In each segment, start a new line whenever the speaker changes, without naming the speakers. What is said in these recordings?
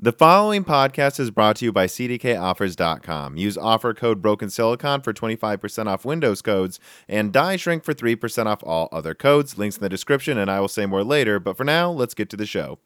The following podcast is brought to you by CDKOffers.com. Use offer code Broken Silicon for 25% off Windows codes and Die Shrink for 3% off all other codes. Links in the description, and I will say more later. But for now, let's get to the show.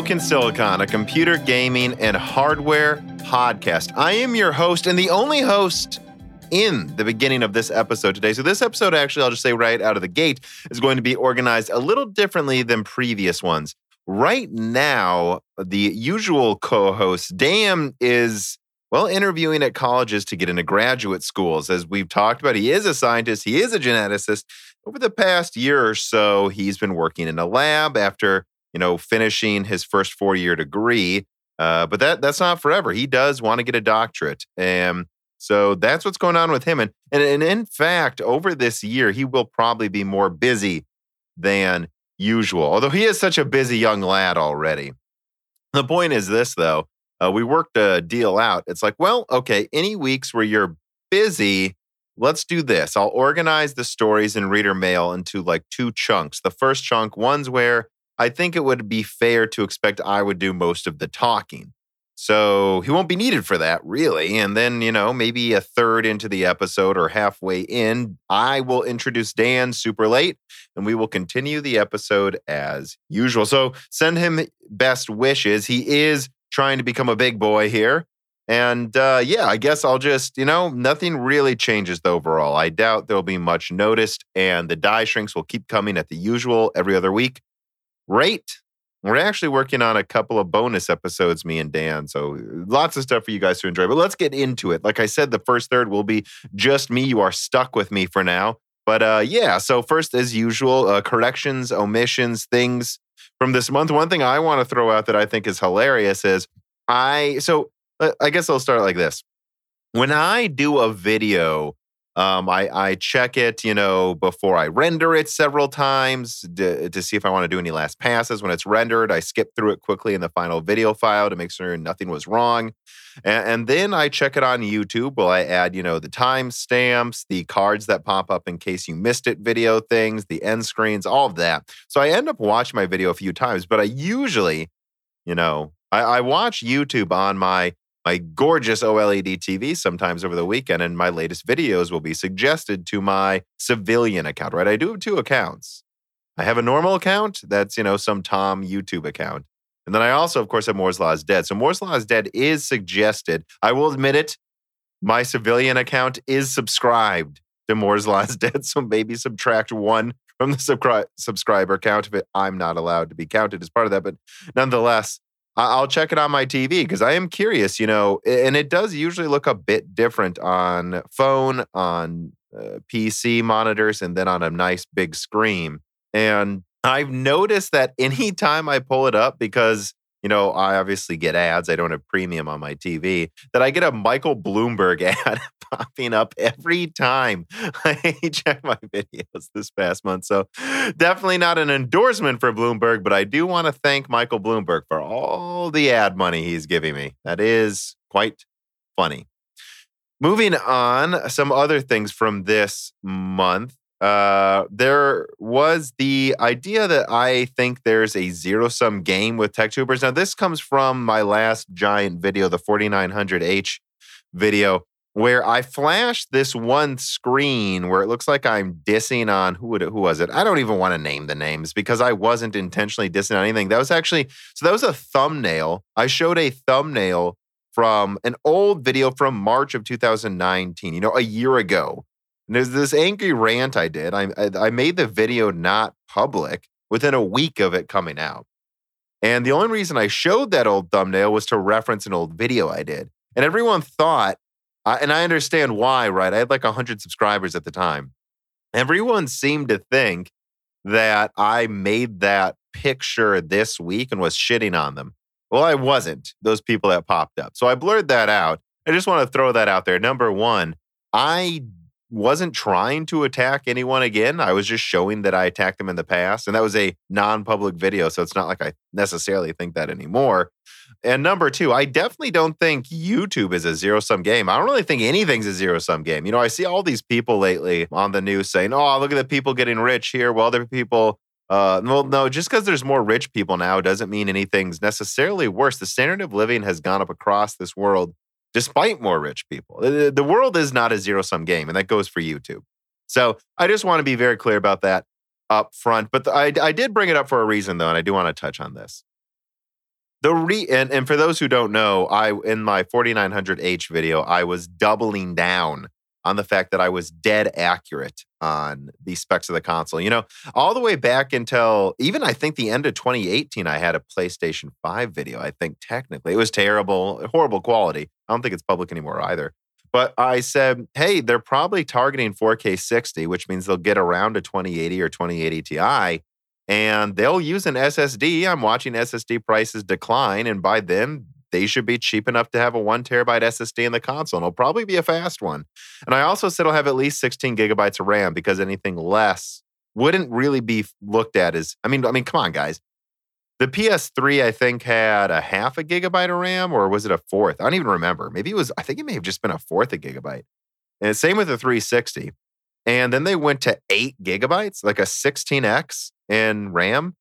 Broken Silicon, a computer gaming and hardware podcast. I am your host and the only host in the beginning of this episode today. So, this episode, actually, I'll just say right out of the gate, is going to be organized a little differently than previous ones. Right now, the usual co host, Dan, is well, interviewing at colleges to get into graduate schools. As we've talked about, he is a scientist, he is a geneticist. Over the past year or so, he's been working in a lab after you know, finishing his first four year degree. Uh, but that that's not forever. He does want to get a doctorate. And so that's what's going on with him. And, and, and in fact, over this year, he will probably be more busy than usual, although he is such a busy young lad already. The point is this, though. Uh, we worked a deal out. It's like, well, okay, any weeks where you're busy, let's do this. I'll organize the stories in reader mail into like two chunks. The first chunk, one's where I think it would be fair to expect I would do most of the talking. So he won't be needed for that, really. And then, you know, maybe a third into the episode or halfway in, I will introduce Dan super late and we will continue the episode as usual. So send him best wishes. He is trying to become a big boy here. And uh, yeah, I guess I'll just, you know, nothing really changes the overall. I doubt there'll be much noticed, and the die shrinks will keep coming at the usual every other week rate. We're actually working on a couple of bonus episodes, me and Dan. So lots of stuff for you guys to enjoy. But let's get into it. Like I said, the first third will be just me. You are stuck with me for now. But uh, yeah, so first, as usual, uh, corrections, omissions, things from this month. One thing I want to throw out that I think is hilarious is I, so uh, I guess I'll start like this. When I do a video um, I, I check it, you know, before I render it several times to, to see if I want to do any last passes. When it's rendered, I skip through it quickly in the final video file to make sure nothing was wrong. And, and then I check it on YouTube. Will I add, you know, the timestamps, the cards that pop up in case you missed it video things, the end screens, all of that. So I end up watching my video a few times, but I usually, you know, I, I watch YouTube on my my gorgeous OLED TV sometimes over the weekend, and my latest videos will be suggested to my civilian account, right? I do have two accounts. I have a normal account that's, you know, some Tom YouTube account. And then I also, of course, have Moore's Law is Dead. So Moore's Law is Dead is suggested. I will admit it, my civilian account is subscribed to Moore's Law is Dead. So maybe subtract one from the subscri- subscriber count if it, I'm not allowed to be counted as part of that. But nonetheless, I'll check it on my TV because I am curious, you know, and it does usually look a bit different on phone, on uh, PC monitors, and then on a nice big screen. And I've noticed that anytime I pull it up, because you know, I obviously get ads. I don't have premium on my TV. That I get a Michael Bloomberg ad popping up every time I check my videos this past month. So definitely not an endorsement for Bloomberg, but I do want to thank Michael Bloomberg for all the ad money he's giving me. That is quite funny. Moving on, some other things from this month uh, there was the idea that I think there's a zero sum game with TechTubers. Now, this comes from my last giant video, the 4900H video, where I flashed this one screen where it looks like I'm dissing on who would, who was it? I don't even want to name the names because I wasn't intentionally dissing on anything. That was actually so that was a thumbnail. I showed a thumbnail from an old video from March of 2019, you know, a year ago and there's this angry rant I did. I, I made the video not public within a week of it coming out. And the only reason I showed that old thumbnail was to reference an old video I did. And everyone thought, uh, and I understand why, right? I had like 100 subscribers at the time. Everyone seemed to think that I made that picture this week and was shitting on them. Well, I wasn't, those people that popped up. So I blurred that out. I just want to throw that out there. Number one, I wasn't trying to attack anyone again. I was just showing that I attacked them in the past. And that was a non public video. So it's not like I necessarily think that anymore. And number two, I definitely don't think YouTube is a zero sum game. I don't really think anything's a zero sum game. You know, I see all these people lately on the news saying, oh, look at the people getting rich here while other people. Uh, well, no, just because there's more rich people now doesn't mean anything's necessarily worse. The standard of living has gone up across this world despite more rich people. The, world is not a zero sum game, and that goes for YouTube. So I just want to be very clear about that up front. But the, I, I did bring it up for a reason, though, and I do want to touch on this. The re and, and for those who don't know, I in my 4900H video, I was doubling down on the fact that I was dead accurate on the specs of the console. You know, all the way back until even I think the end of 2018, I had a PlayStation 5 video. I think technically it was terrible, horrible quality. I don't think it's public anymore either. But I said, hey, they're probably targeting 4K 60, which means they'll get around to 2080 or 2080 Ti. And they'll use an SSD. I'm watching SSD prices decline. And by then, they should be cheap enough to have a one terabyte SSD in the console. And it'll probably be a fast one. And I also said it'll have at least 16 gigabytes of RAM because anything less wouldn't really be looked at as I mean, I mean, come on, guys. The PS3, I think, had a half a gigabyte of RAM, or was it a fourth? I don't even remember. Maybe it was, I think it may have just been a fourth a gigabyte. And same with the 360. And then they went to eight gigabytes, like a 16X in RAM.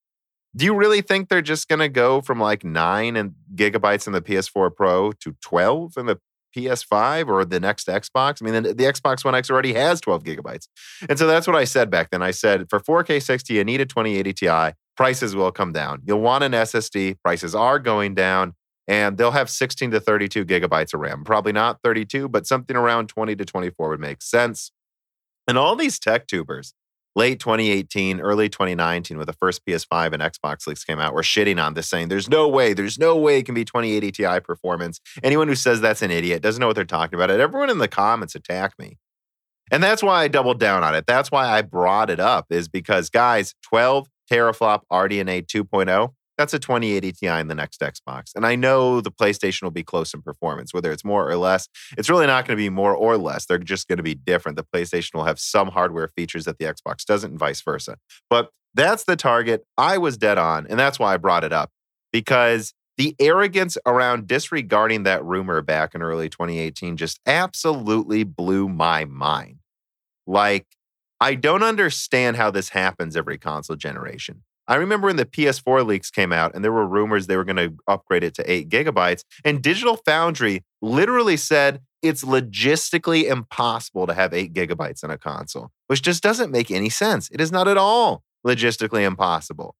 Do you really think they're just going to go from like nine and gigabytes in the PS4 Pro to 12 in the PS5 or the next Xbox? I mean, the, the, Xbox One X already has 12 gigabytes. And so that's what I said back then. I said for 4K 60, you need a 2080 Ti. Prices will come down. You'll want an SSD. Prices are going down. And they'll have 16 to 32 gigabytes of RAM. Probably not 32, but something around 20 to 24 would make sense. And all these tech tubers, late 2018, early 2019, when the first PS5 and Xbox leaks came out, were shitting on this, saying there's no way, there's no way it can be 2080 Ti performance. Anyone who says that's an idiot doesn't know what they're talking about. And everyone in the comments attack me. And that's why I doubled down on it. That's why I brought it up, is because, guys, 12 teraflop RDNA 2.0 that's a 2080 Ti in the next Xbox. And I know the PlayStation will be close in performance, whether it's more or less. It's really not going to be more or less. They're just going to be different. The PlayStation will have some hardware features that the Xbox doesn't, and vice versa. But that's the target. I was dead on. And that's why I brought it up because the arrogance around disregarding that rumor back in early 2018 just absolutely blew my mind. Like, I don't understand how this happens every console generation. I remember when the PS4 leaks came out and there were rumors they were going to upgrade it to eight gigabytes. And Digital Foundry literally said it's logistically impossible to have eight gigabytes in a console, which just doesn't make any sense. It is not at all logistically impossible.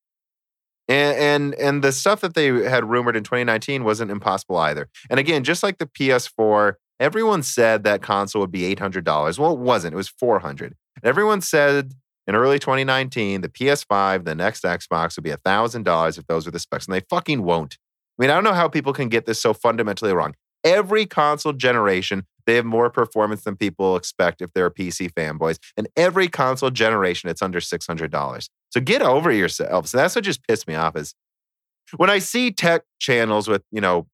And, and and the stuff that they had rumored in 2019 wasn't impossible either. And again, just like the PS4, everyone said that console would be $800. Well, it wasn't. It was 400. Everyone said in early 2019, the PS5, the next Xbox would be $1,000 if those are the specs, and they fucking won't. I mean, I don't know how people can get this so fundamentally wrong. Every console generation, they have more performance than people expect if they're PC fanboys. And every console generation, it's under $600. So get over yourselves. That's what just pissed me off is when I see tech channels with, you know,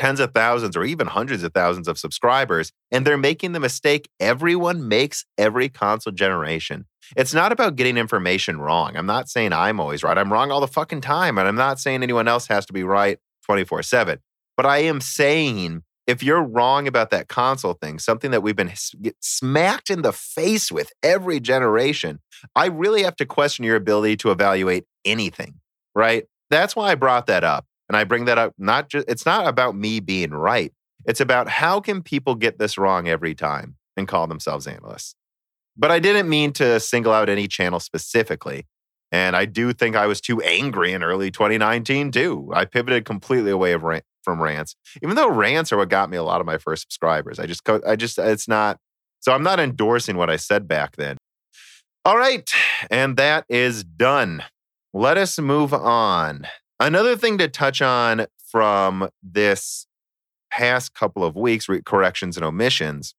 tens of thousands or even hundreds of thousands of subscribers, and they're making the mistake everyone makes every console generation. It's not about getting information wrong. I'm not saying I'm always right. I'm wrong all the fucking time. And I'm not saying anyone else has to be right 24 7. But I am saying if you're wrong about that console thing, something that we've been smacked in the face with every generation, I really have to question your ability to evaluate anything, right? That's why I brought that up. And I bring that up not just, it's not about me being right. It's about how can people get this wrong every time and call themselves analysts. But I didn't mean to single out any channel specifically. And I do think I was too angry in early 2019 too. I pivoted completely away rant, from rants, even though rants are what got me a lot of my first subscribers. I just, I just, it's not. So I'm not endorsing what I said back then. All right, and that is done. Let us move on. Another thing to touch on from this past couple of weeks, corrections and omissions,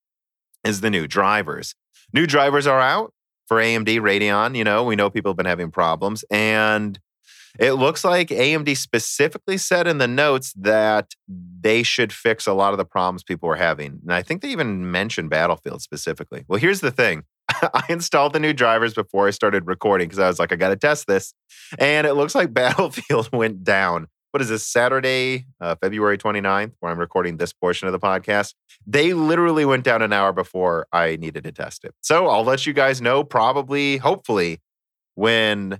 is the new drivers. New drivers are out for AMD Radeon. You know, we know people have been having problems. And It looks like AMD specifically said in the notes that they should fix a lot of the problems people were having. And I think they even mentioned Battlefield specifically. Well, here's the thing I installed the new drivers before I started recording because I was like, I got to test this. And it looks like Battlefield went down. What is this, Saturday, uh, February 29th, where I'm recording this portion of the podcast? They literally went down an hour before I needed to test it. So I'll let you guys know, probably, hopefully, when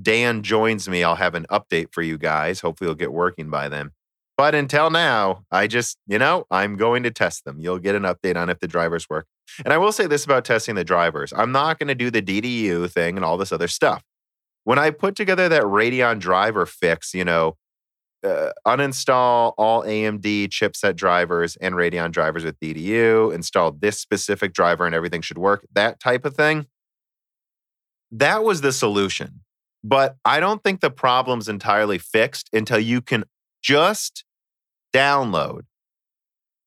Dan joins me, I'll have an update for you guys. Hopefully, it'll get working by then. But until now, I just, you know, I'm going to test them. You'll get an update on if the drivers work. And I will say this about testing the drivers I'm not going to do the DDU thing and all this other stuff. When I put together that Radeon driver fix, you know, uh, uninstall all AMD chipset drivers and Radeon drivers with DDU, install this specific driver and everything should work, that type of thing. That was the solution. But I don't think the problem's entirely fixed until you can just download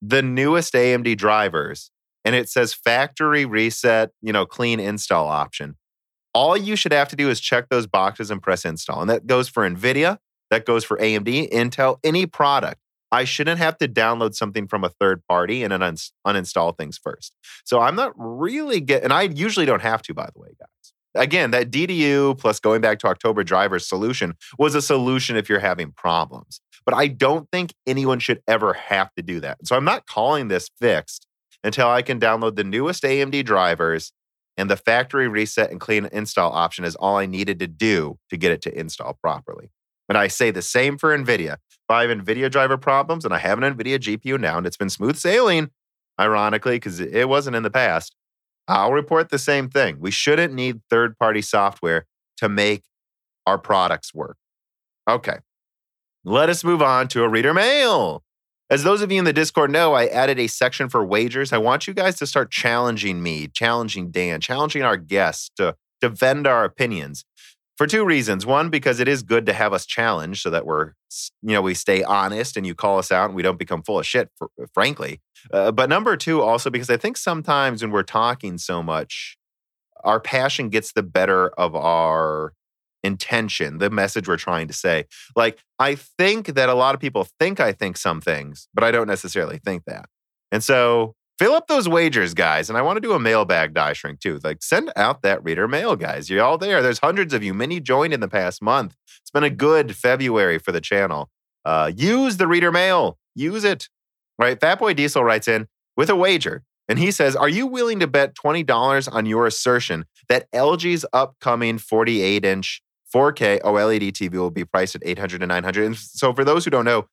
the newest AMD drivers and it says factory reset, you know, clean install option. All you should have to do is check those boxes and press install. And that goes for NVIDIA, that goes for AMD, Intel, any product. I shouldn't have to download something from a third party and un- uninstall things first. So I'm not really getting, and I usually don't have to, by the way, guys. Again, that DDU plus going back to October drivers solution was a solution if you're having problems. But I don't think anyone should ever have to do that. So I'm not calling this fixed until I can download the newest AMD drivers and the factory reset and clean install option is all I needed to do to get it to install properly. And I say the same for NVIDIA. If I have NVIDIA driver problems and I have an NVIDIA GPU now and it's been smooth sailing, ironically, because it wasn't in the past, I'll report the same thing. We shouldn't need third party software to make our products work. Okay. Let us move on to a reader mail. As those of you in the Discord know, I added a section for wagers. I want you guys to start challenging me, challenging Dan, challenging our guests to, vend our opinions for two reasons. One, because it is good to have us challenged so that we're, you know, we stay honest and you call us out and we don't become full of shit, for, frankly. Uh, but number two, also because I think sometimes when we're talking so much, our passion gets the better of our intention, the message we're trying to say. Like, I think that a lot of people think I think some things, but I don't necessarily think that. And so fill up those wagers, guys. And I want to do a mailbag die shrink too. Like, send out that reader mail, guys. You're all there. There's hundreds of you. Many joined in the past month. It's been a good February for the channel. Uh, use the reader mail. Use it. Right. Fatboy Diesel writes in with a wager. And he says, Are you willing to bet $20 on your assertion that LG's upcoming 48 inch 4K OLED TV will be priced at 800 to 900. And so for those who don't know,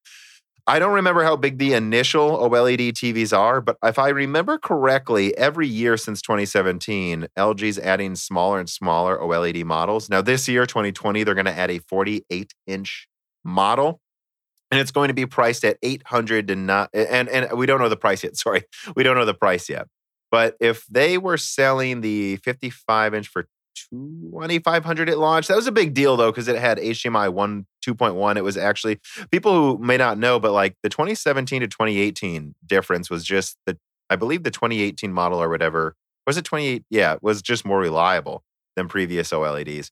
I don't remember how big the initial OLED TVs are, but if I remember correctly, every year since 2017, LG's adding smaller and smaller OLED models. Now, this year, 2020, they're going to add a 48 inch model. And it's going to be priced at 800 to not, and, and we don't know the price yet. Sorry, we don't know the price yet. But if they were selling the 55 inch for 2500 at launch. That was a big deal though, because it had HDMI 1 2.1. It was actually people who may not know, but like the 2017 to 2018 difference was just the, I believe the 2018 model or whatever, was it 28? Yeah, was just more reliable than previous OLEDs,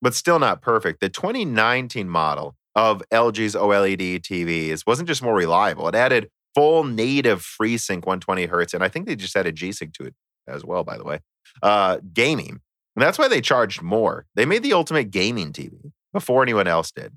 but still not perfect. The 2019 model of LG's OLED TVs wasn't just more reliable, it added full native FreeSync 120 hertz. And I think they just added G Sync to it as well, by the way. Uh, gaming. And that's why they charged more. They made the ultimate gaming TV before anyone else did.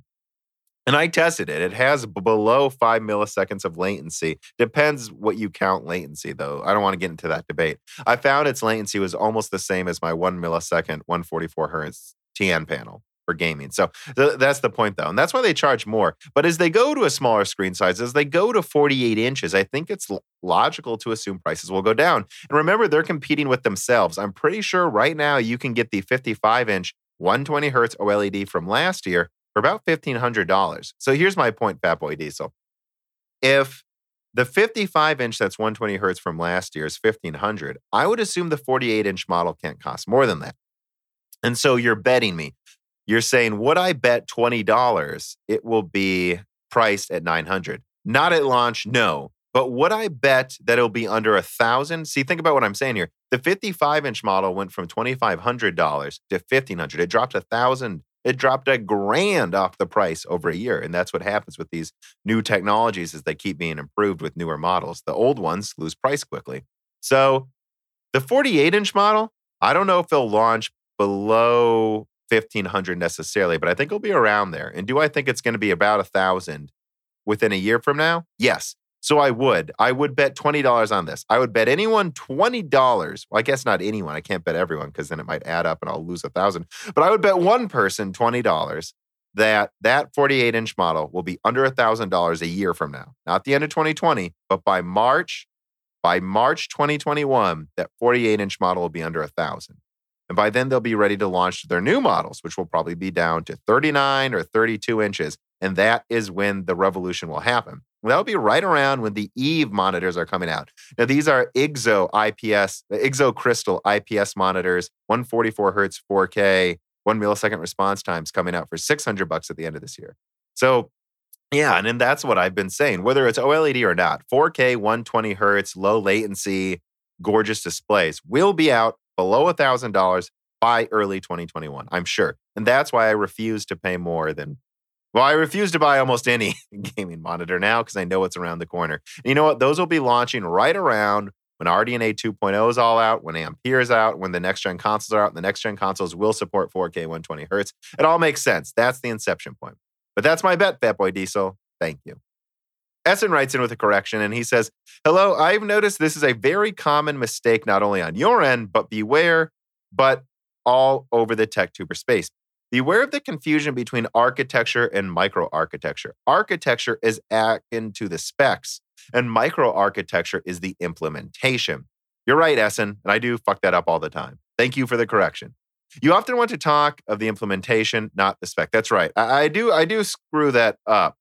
And I tested it. It has below five milliseconds of latency. Depends what you count latency, though. I don't want to get into that debate. I found its latency was almost the same as my one millisecond, 144 hertz TN panel for gaming. So th- that's the point, though. And that's why they charge more. But as they go to a smaller screen size, as they go to 48 inches, I think it's l- logical to assume prices will go down. And remember, they're competing with themselves. I'm pretty sure right now you can get the 55 inch 120 hertz OLED from last year for about $1,500. So here's my point, Fatboy Diesel. If the 55 inch that's 120 hertz from last year is 1500 I would assume the 48 inch model can't cost more than that. And so you're betting me you're saying, would I bet $20 it will be priced at 900? Not at launch, no. But would I bet that it'll be under a thousand? See, think about what I'm saying here. The 55 inch model went from $2,500 to 1500 It dropped a thousand. It dropped a grand off the price over a year. And that's what happens with these new technologies as they keep being improved with newer models. The old ones lose price quickly. So the 48 inch model, I don't know if they'll launch below 1500 necessarily, but I think it'll be around there. And do I think it's going to be about a thousand within a year from now? Yes. So I would. I would bet $20 on this. I would bet anyone $20. Well, I guess not anyone. I can't bet everyone because then it might add up and I'll lose a thousand. But I would bet one person $20 that that 48 inch model will be under a thousand dollars a year from now. Not the end of 2020, but by March, by March 2021, that 48 inch model will be under a thousand. And by then they'll be ready to launch their new models, which will probably be down to 39 or 32 inches. And that is when the revolution will happen. That'll be right around when the Eve monitors are coming out. Now, these are IGZO IPS, the IGZO Crystal IPS monitors, 144 hertz 4K, one millisecond response times coming out for 600 bucks at the end of this year. So, yeah, and then that's what I've been saying, whether it's OLED or not, 4K, 120 hertz, low latency, gorgeous displays will be out below $1,000 by early 2021, I'm sure. And that's why I refuse to pay more than well, I refuse to buy almost any gaming monitor now because I know it's around the corner. And you know what? Those will be launching right around when RDNA 2.0 is all out, when Ampere is out, when the next gen consoles are out, and the next gen consoles will support 4K 120 hertz. It all makes sense. That's the inception point. But that's my bet, Fatboy Diesel. Thank you. Essen writes in with a correction and he says, Hello, I've noticed this is a very common mistake, not only on your end, but beware, but all over the TechTuber space. Beware of the confusion between architecture and microarchitecture. Architecture is akin to the specs, and microarchitecture is the implementation. You're right, Essen, and I do fuck that up all the time. Thank you for the correction. You often want to talk of the implementation, not the spec. That's right. I, I do. I do screw that up.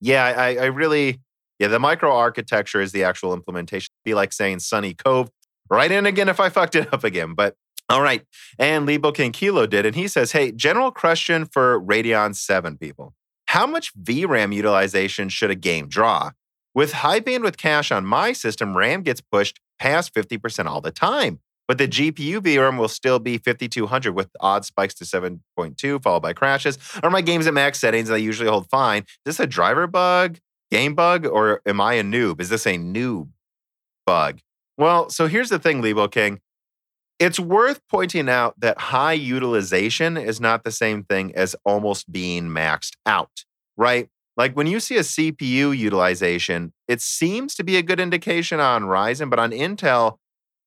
Yeah, I, I really. Yeah, the microarchitecture is the actual implementation. It'd be like saying Sunny Cove. Right in again if I fucked it up again. But all right. And Lebo King Kilo did. And he says, hey, general question for Radeon 7 people. How much VRAM utilization should a game draw? With high bandwidth cache on my system, RAM gets pushed past 50% all the time. But the GPU VRAM will still be 5200 with odd spikes to 7.2, followed by crashes. Are my games at max settings? I usually hold fine. Is this a driver bug, game bug, or am I a noob? Is this a noob bug? Well, so here's the thing, Lebo King. It's worth pointing out that high utilization is not the same thing as almost being maxed out, right? Like when you see a CPU utilization, it seems to be a good indication on Ryzen, but on Intel,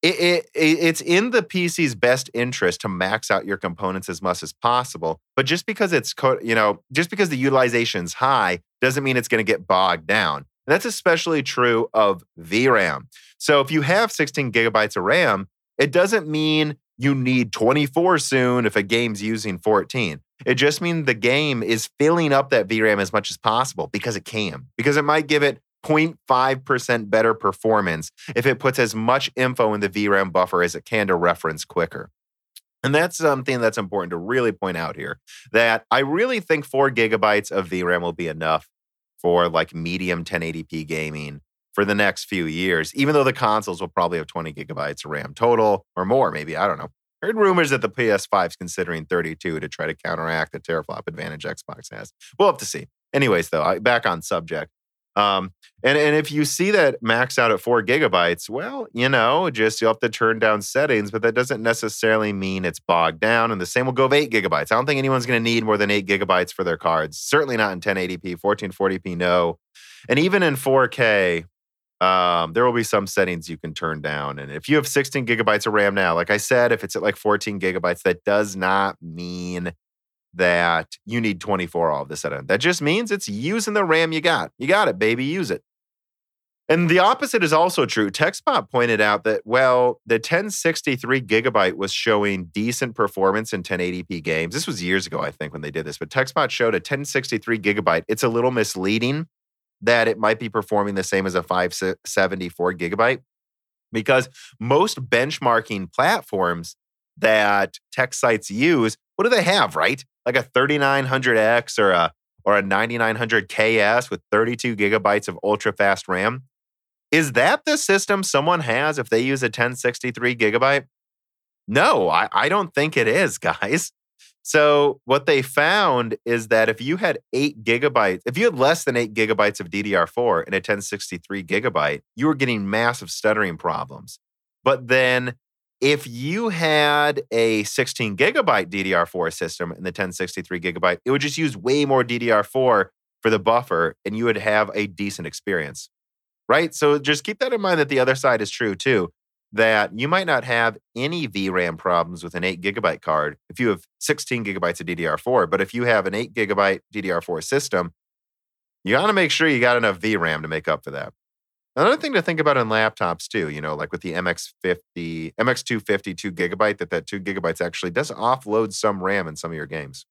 it, it, it's in the PC's best interest to max out your components as much as possible. But just because it's you know just because the utilization's high doesn't mean it's going to get bogged down. And that's especially true of VRAM. So if you have 16 gigabytes of RAM, it doesn't mean you need 24 soon if a game's using 14. It just means the game is filling up that VRAM as much as possible because it can, because it might give it 0.5% better performance if it puts as much info in the VRAM buffer as it can to reference quicker. And that's something that's important to really point out here that I really think four gigabytes of VRAM will be enough for like medium 1080p gaming for the next few years, even though the consoles will probably have 20 gigabytes of RAM total or more, maybe. I don't know. Heard rumors that the PS5 is considering 32 to try to counteract the teraflop advantage Xbox has. We'll have to see. Anyways, though, back on subject. Um, and, and if you see that max out at four gigabytes, well, you know, just you'll have to turn down settings, but that doesn't necessarily mean it's bogged down. And the same will go of eight gigabytes. I don't think anyone's going to need more than eight gigabytes for their cards. Certainly not in 1080p, 1440p, no. And even in 4K, um, there will be some settings you can turn down. And if you have 16 gigabytes of RAM now, like I said, if it's at like 14 gigabytes, that does not mean that you need 24 all of this That just means it's using the RAM you got. You got it, baby. Use it. And the opposite is also true. TechSpot pointed out that, well, the 1063 gigabyte was showing decent performance in 1080p games. This was years ago, I think, when they did this, but TechSpot showed a 1063 gigabyte. It's a little misleading that it might be performing the same as a 574 gigabyte because most benchmarking platforms that tech sites use, what do they have, right? Like a 3900X or a or a 9900 KS with 32 gigabytes of ultra fast RAM. Is that the system someone has if they use a 1063 gigabyte? No, I, I don't think it is, guys. So, what they found is that if you had eight gigabytes, if you had less than eight gigabytes of DDR4 in a 1063 gigabyte, you were getting massive stuttering problems. But then, if you had a 16 gigabyte DDR4 system in the 1063 gigabyte, it would just use way more DDR4 for the buffer and you would have a decent experience. Right. So, just keep that in mind that the other side is true too that you might not have any VRAM problems with an 8 gigabyte card if you have 16 gigabytes of DDR4. But if you have an 8 gigabyte DDR4 system, you got to make sure you got enough VRAM to make up for that. Another thing to think about in laptops too, you know, like with the MX50, MX250 2 gigabyte, that that 2 gigabytes actually does offload some RAM in some of your games.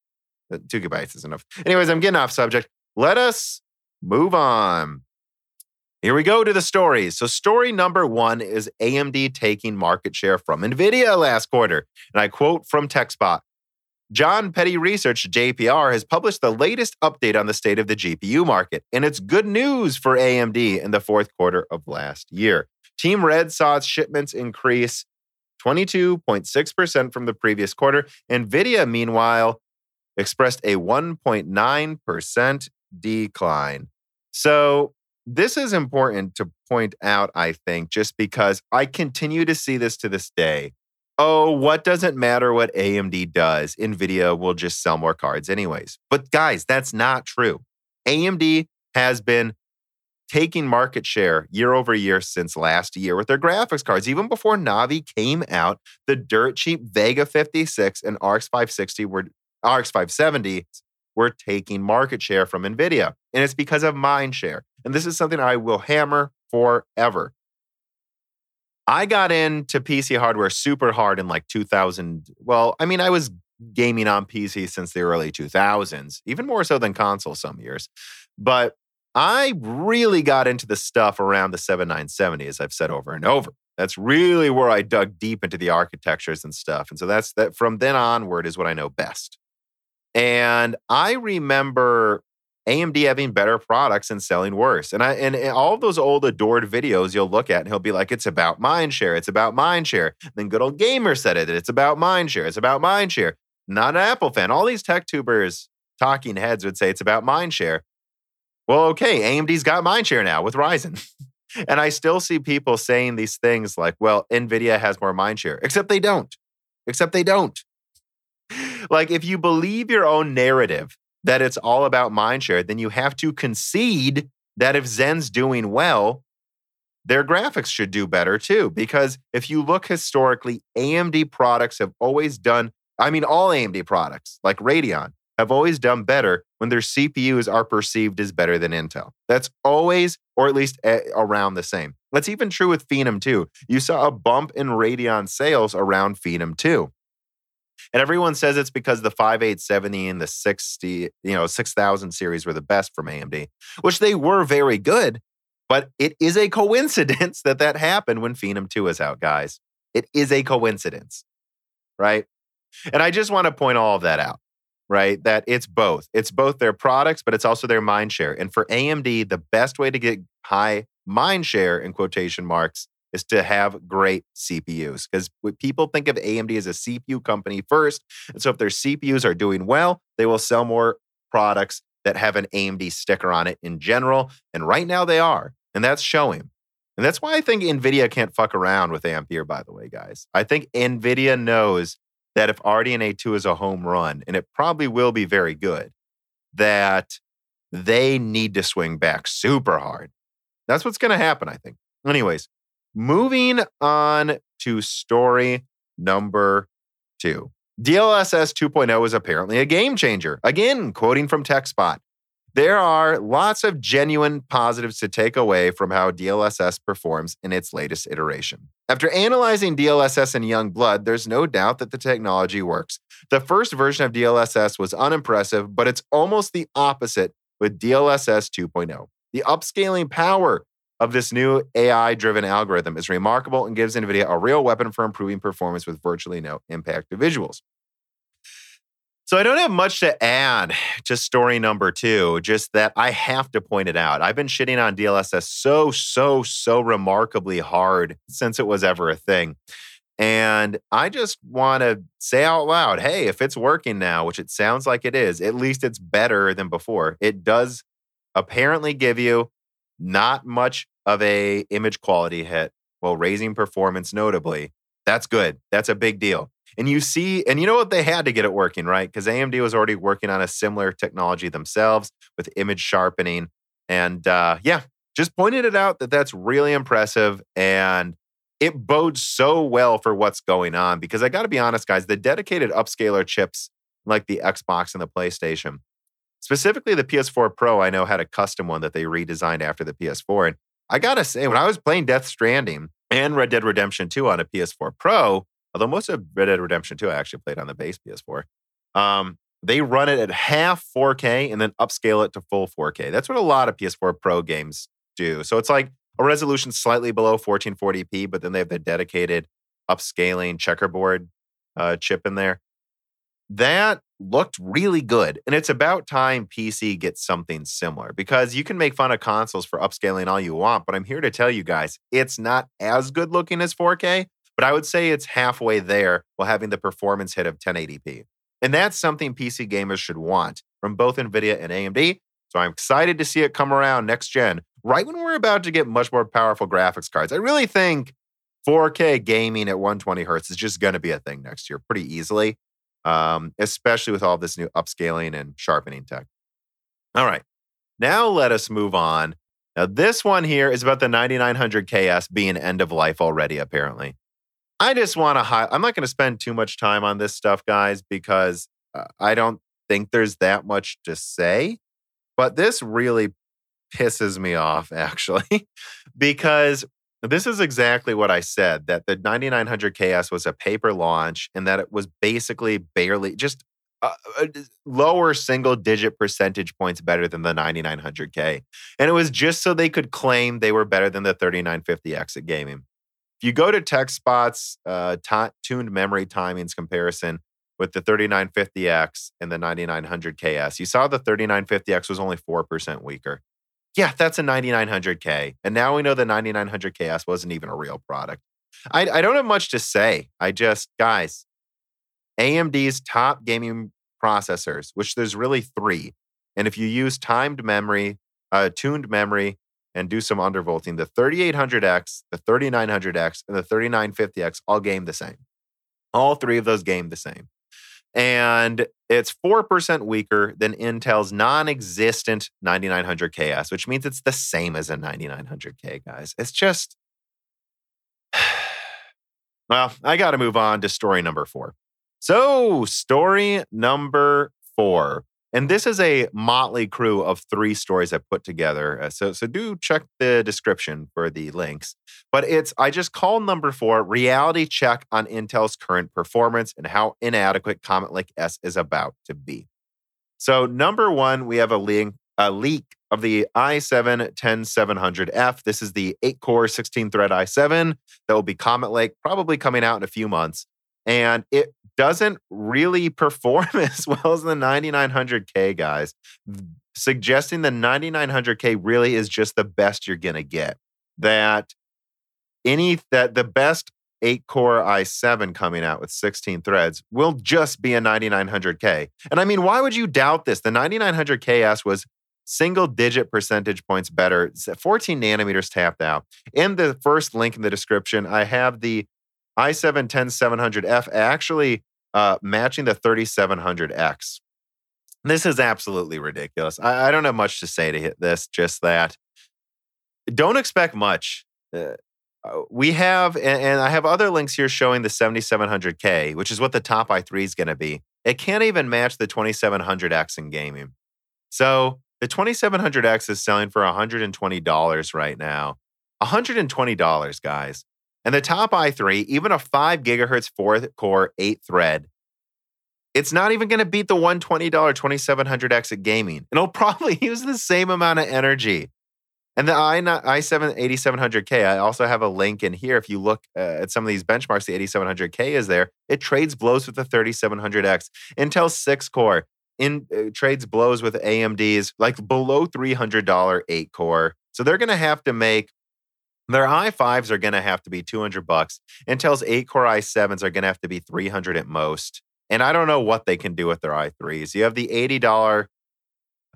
Uh, 2 gigabytes is enough. Anyways, I'm getting off subject. Let us move on. Here we go to the stories. So, story number one is AMD taking market share from NVIDIA last quarter. And I quote from TechSpot Jon Peddie Research, JPR, has published the latest update on the state of the GPU market. And it's good news for AMD in the fourth quarter of last year. Team Red saw its shipments increase 22.6% from the previous quarter. NVIDIA, meanwhile, expressed a 1.9% decline. So, this is important to point out, I think, just because I continue to see this to this day. Oh, what doesn't matter what AMD does? NVIDIA will just sell more cards, anyways. But guys, that's not true. AMD has been taking market share year over year since last year with their graphics cards. Even before Navi came out, the dirt cheap Vega 56 and RX 560 were RX 570 were taking market share from NVIDIA. And it's because of mind share. And this is something I will hammer forever. I got into PC hardware super hard in like 2000. Well, I mean, I was gaming on PC since the early 2000s, even more so than console some years. But I really got into the stuff around the 7970, as I've said over and over. That's really where I dug deep into the architectures and stuff. And so that's that from then onward is what I know best. And I remember AMD having better products and selling worse. And I and, all those old adored videos you'll look at and he'll be like, it's about mindshare. It's about mindshare. Then good old gamer said it. It's about mindshare. It's about mindshare. Not an Apple fan. All these tech tubers, talking heads would say it's about mindshare. Well, okay, AMD's got mindshare now with Ryzen. and I still see people saying these things like, well, NVIDIA has more mindshare, except they don't. Except they don't. like if you believe your own narrative that it's all about mindshare, then you have to concede that if Zen's doing well, their graphics should do better too. Because if you look historically, AMD products have always done, I mean, all AMD products like Radeon have always done better when their CPUs are perceived as better than Intel. That's always, or at least a- around the same. That's even true with Phenom 2. You saw a bump in Radeon sales around Phenom 2. And everyone says it's because the 5870 and the 60, you know, 6000 series were the best from AMD, which they were very good. But it is a coincidence that that happened when Phenom 2 is out, guys. It is a coincidence, right? And I just want to point all of that out, right? That it's both. It's both their products, but it's also their mind share. And for AMD, the best way to get high mind share in quotation marks is to have great CPUs because people think of AMD as a CPU company first. And so if their CPUs are doing well, they will sell more products that have an AMD sticker on it in general. And right now they are. And that's showing. And that's why I think NVIDIA can't fuck around with Ampere, by the way, guys. I think NVIDIA knows that if RDNA 2 is a home run, and it probably will be very good, that they need to swing back super hard. That's what's going to happen, I think. Anyways, Moving on to story number two. DLSS 2.0 is apparently a game changer. Again, quoting from TechSpot. There are lots of genuine positives to take away from how DLSS performs in its latest iteration. After analyzing DLSS in Youngblood, there's no doubt that the technology works. The first version of DLSS was unimpressive, but it's almost the opposite with DLSS 2.0. The upscaling power of this new AI driven algorithm is remarkable and gives NVIDIA a real weapon for improving performance with virtually no impact to visuals. So I don't have much to add to story number two, just that I have to point it out. I've been shitting on DLSS so, so, so remarkably hard since it was ever a thing. And I just want to say out loud, hey, if it's working now, which it sounds like it is, at least it's better than before. It does apparently give you not much of a image quality hit while raising performance notably. That's good. That's a big deal. And you see, and you know what? They had to get it working, right? Because AMD was already working on a similar technology themselves with image sharpening. And uh, yeah, just pointed it out that that's really impressive. And it bodes so well for what's going on because I got to be honest, guys, the dedicated upscaler chips like the Xbox and the PlayStation, specifically the PS4 Pro, I know had a custom one that they redesigned after the PS4. And I got to say, when I was playing Death Stranding and Red Dead Redemption 2 on a PS4 Pro, although most of Red Dead Redemption 2 I actually played on the base PS4, um, they run it at half 4K and then upscale it to full 4K. That's what a lot of PS4 Pro games do. So it's like a resolution slightly below 1440p, but then they have the dedicated upscaling checkerboard uh, chip in there. That looked really good. And it's about time PC gets something similar because you can make fun of consoles for upscaling all you want, but I'm here to tell you guys it's not as good looking as 4K, but I would say it's halfway there while having the performance hit of 1080p. And that's something PC gamers should want from both NVIDIA and AMD. So I'm excited to see it come around next gen, right when we're about to get much more powerful graphics cards. I really think 4K gaming at 120 hertz is just going to be a thing next year pretty easily, um, especially with all this new upscaling and sharpening tech. All right, now let us move on. Now, this one here is about the 9900 KS being end of life already, apparently. I just want to I'm not going to spend too much time on this stuff, guys, because uh, I don't think there's that much to say. But this really pisses me off, actually, because this is exactly what I said that the 9900 KS was a paper launch and that it was basically barely just a, a lower single digit percentage points better than the 9900K. And it was just so they could claim they were better than the 3950X at gaming. If you go to TechSpot's uh, t- tuned memory timings comparison with the 3950X and the 9900KS, you saw the 3950X was only 4% weaker. Yeah, that's a 9900K. And now we know the 9900KS wasn't even a real product. I, I don't have much to say. I just, guys, AMD's top gaming processors, which there's really three. And if you use timed memory, uh, tuned memory, and do some undervolting, the 3800X, the 3900X, and the 3950X all game the same. All three of those game the same. And it's 4% weaker than Intel's non existent 9900KS, which means it's the same as a 9900K, guys. It's just, well, I got to move on to story number four. So, story number four and this is a motley crew of three stories I put together. Uh, so, so do check the description for the links. But it's I just call number four reality check on Intel's current performance and how inadequate Comet Lake S is about to be. So number one, we have a link a leak of the i7 10700F. This is the 8 core 16 thread i7 that will be Comet Lake, probably coming out in a few months. And it doesn't really perform as well as the 9900K guys, suggesting the 9900K really is just the best you're going to get. That any that the best 8 core i7 coming out with 16 threads will just be a 9900K. And I mean, why would you doubt this? The 9900KS was single digit percentage points better, 14 nanometers tapped out. In the first link in the description, I have the i7 10700F actually uh, matching the 3700X. This is absolutely ridiculous. I, I, don't have much to say to hit this, just that. Don't expect much. Uh, uh we have, and, and, I have other links here showing the 7700K, which is what the top i3 is going to be. It can't even match the 2700X in gaming. So the 2700X is selling for $120 right now. $120, guys. And the top i3, even a 5 gigahertz 4 core 8 thread, it's not even going to beat the $120 2700X at gaming. It'll probably use the same amount of energy. And the i i7 8700K, I also have a link in here. If you look uh, at some of these benchmarks, the 8700K is there. It trades blows with the 3700X. Intel 6 core in uh, trades blows with AMD's like below $300 8 core. So they're going to have to make Their i5s are going to have to be 200 bucks. Intel's 8 core i7s are going to have to be 300 at most. And I don't know what they can do with their i3s. You have the $80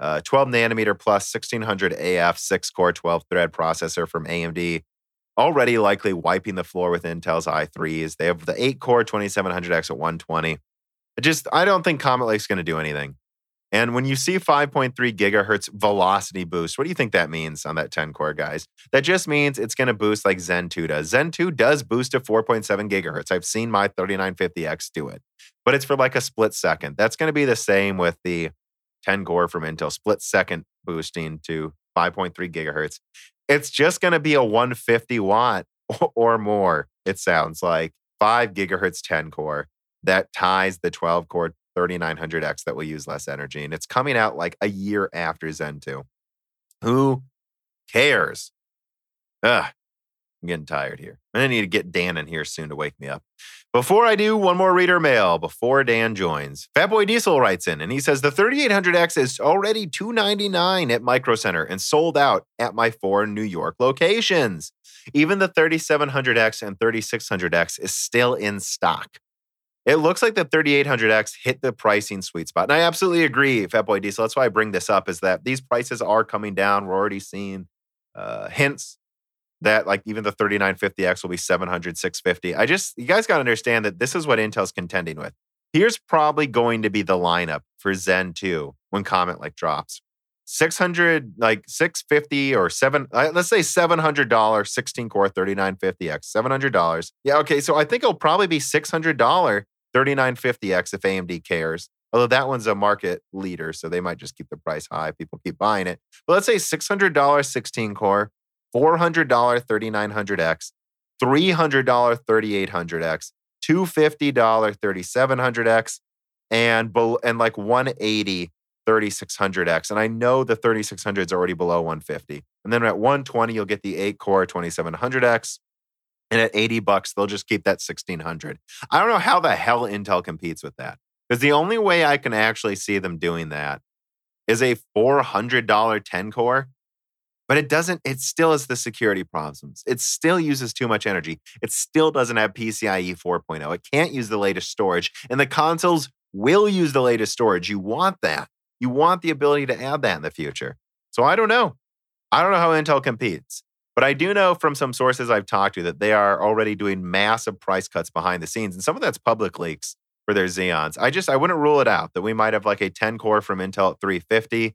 uh, 12 nanometer plus 1600 AF 6 core 12 thread processor from AMD, already likely wiping the floor with Intel's i3s. They have the 8 core 2700X at 120. I just, I don't think Comet Lake's going to do anything. And when you see 5.3 gigahertz velocity boost, what do you think that means on that 10 core, guys? That just means it's going to boost like Zen 2 does. Zen 2 does boost to 4.7 gigahertz. I've seen my 3950X do it, but it's for like a split second. That's going to be the same with the 10 core from Intel, split second boosting to 5.3 gigahertz. It's just going to be a 150 watt or more, it sounds like, 5 gigahertz 10 core that ties the 12 core 3900X that will use less energy. And it's coming out like a year after Zen 2. Who cares? Ugh, I'm getting tired here. To need to get Dan in here soon to wake me up. Before I do, one more reader mail before Dan joins. Fatboy Diesel writes in and he says the 3800X is already 299 at Micro Center and sold out at my four New York locations. Even the 3700X and 3600X is still in stock. It looks like the 3800X hit the pricing sweet spot. And I absolutely agree, Fatboy Diesel. That's why I bring this up is that these prices are coming down. We're already seeing uh, hints that like even the 3950X will be 700, 650. I just, you guys got to understand that this is what Intel's contending with. Here's probably going to be the lineup for Zen 2 when Comet Lake drops. 600, like 650 or seven, uh, let's say $700, 16 core 3950X, $700. Yeah, okay. So I think it'll probably be $600 3950X if AMD cares. Although that one's a market leader, so they might just keep the price high. People keep buying it. But let's say $600 16 core, $400 3900X, $300 3800X, $250 3700X, and, and like 180 3600X. And I know the 3600 is already below 150. And then at 120, you'll get the 8 core 2700X. And at 80 bucks, they'll just keep that 1600. I don't know how the hell Intel competes with that. Because the only way I can actually see them doing that is a $400 10 core. But it doesn't, it still has the security problems. It still uses too much energy. It still doesn't have PCIe 4.0. It can't use the latest storage. And the consoles will use the latest storage. You want that. You want the ability to add that in the future. So I don't know. I don't know how Intel competes. But I do know from some sources I've talked to that they are already doing massive price cuts behind the scenes. And some of that's public leaks for their Xeons. I just I wouldn't rule it out that we might have like a 10 core from Intel at 350,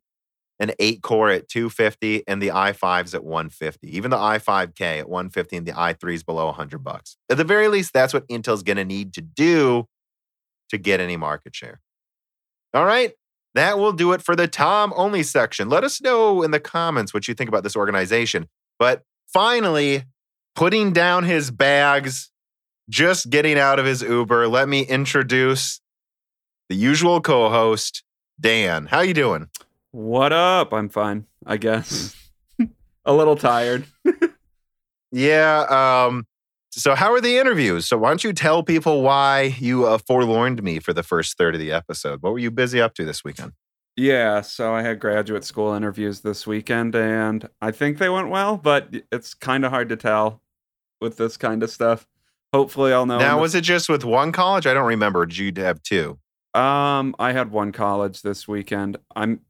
an 8 core at 250, and the i5s at 150. Even the i5K at 150 and the i3s below 100 bucks. At the very least, that's what Intel's going to need to do to get any market share. All right. That will do it for the Tom only section. Let us know in the comments what you think about this organization. But finally, putting down his bags, just getting out of his Uber, let me introduce the usual co-host, Dan. How you doing?
What up? I'm fine, I guess. a little tired.
yeah, um so how are the interviews? So why don't you tell people why you uh, forlorned me for the first third of the episode? What were you busy up to this weekend?
Yeah, so I had graduate school interviews this weekend and I think they went well, but it's kind of hard to tell with this kind of stuff. Hopefully I'll know.
Now, was it just with one college? I don't remember. Did you have two?
Um, I had one college this weekend. I'm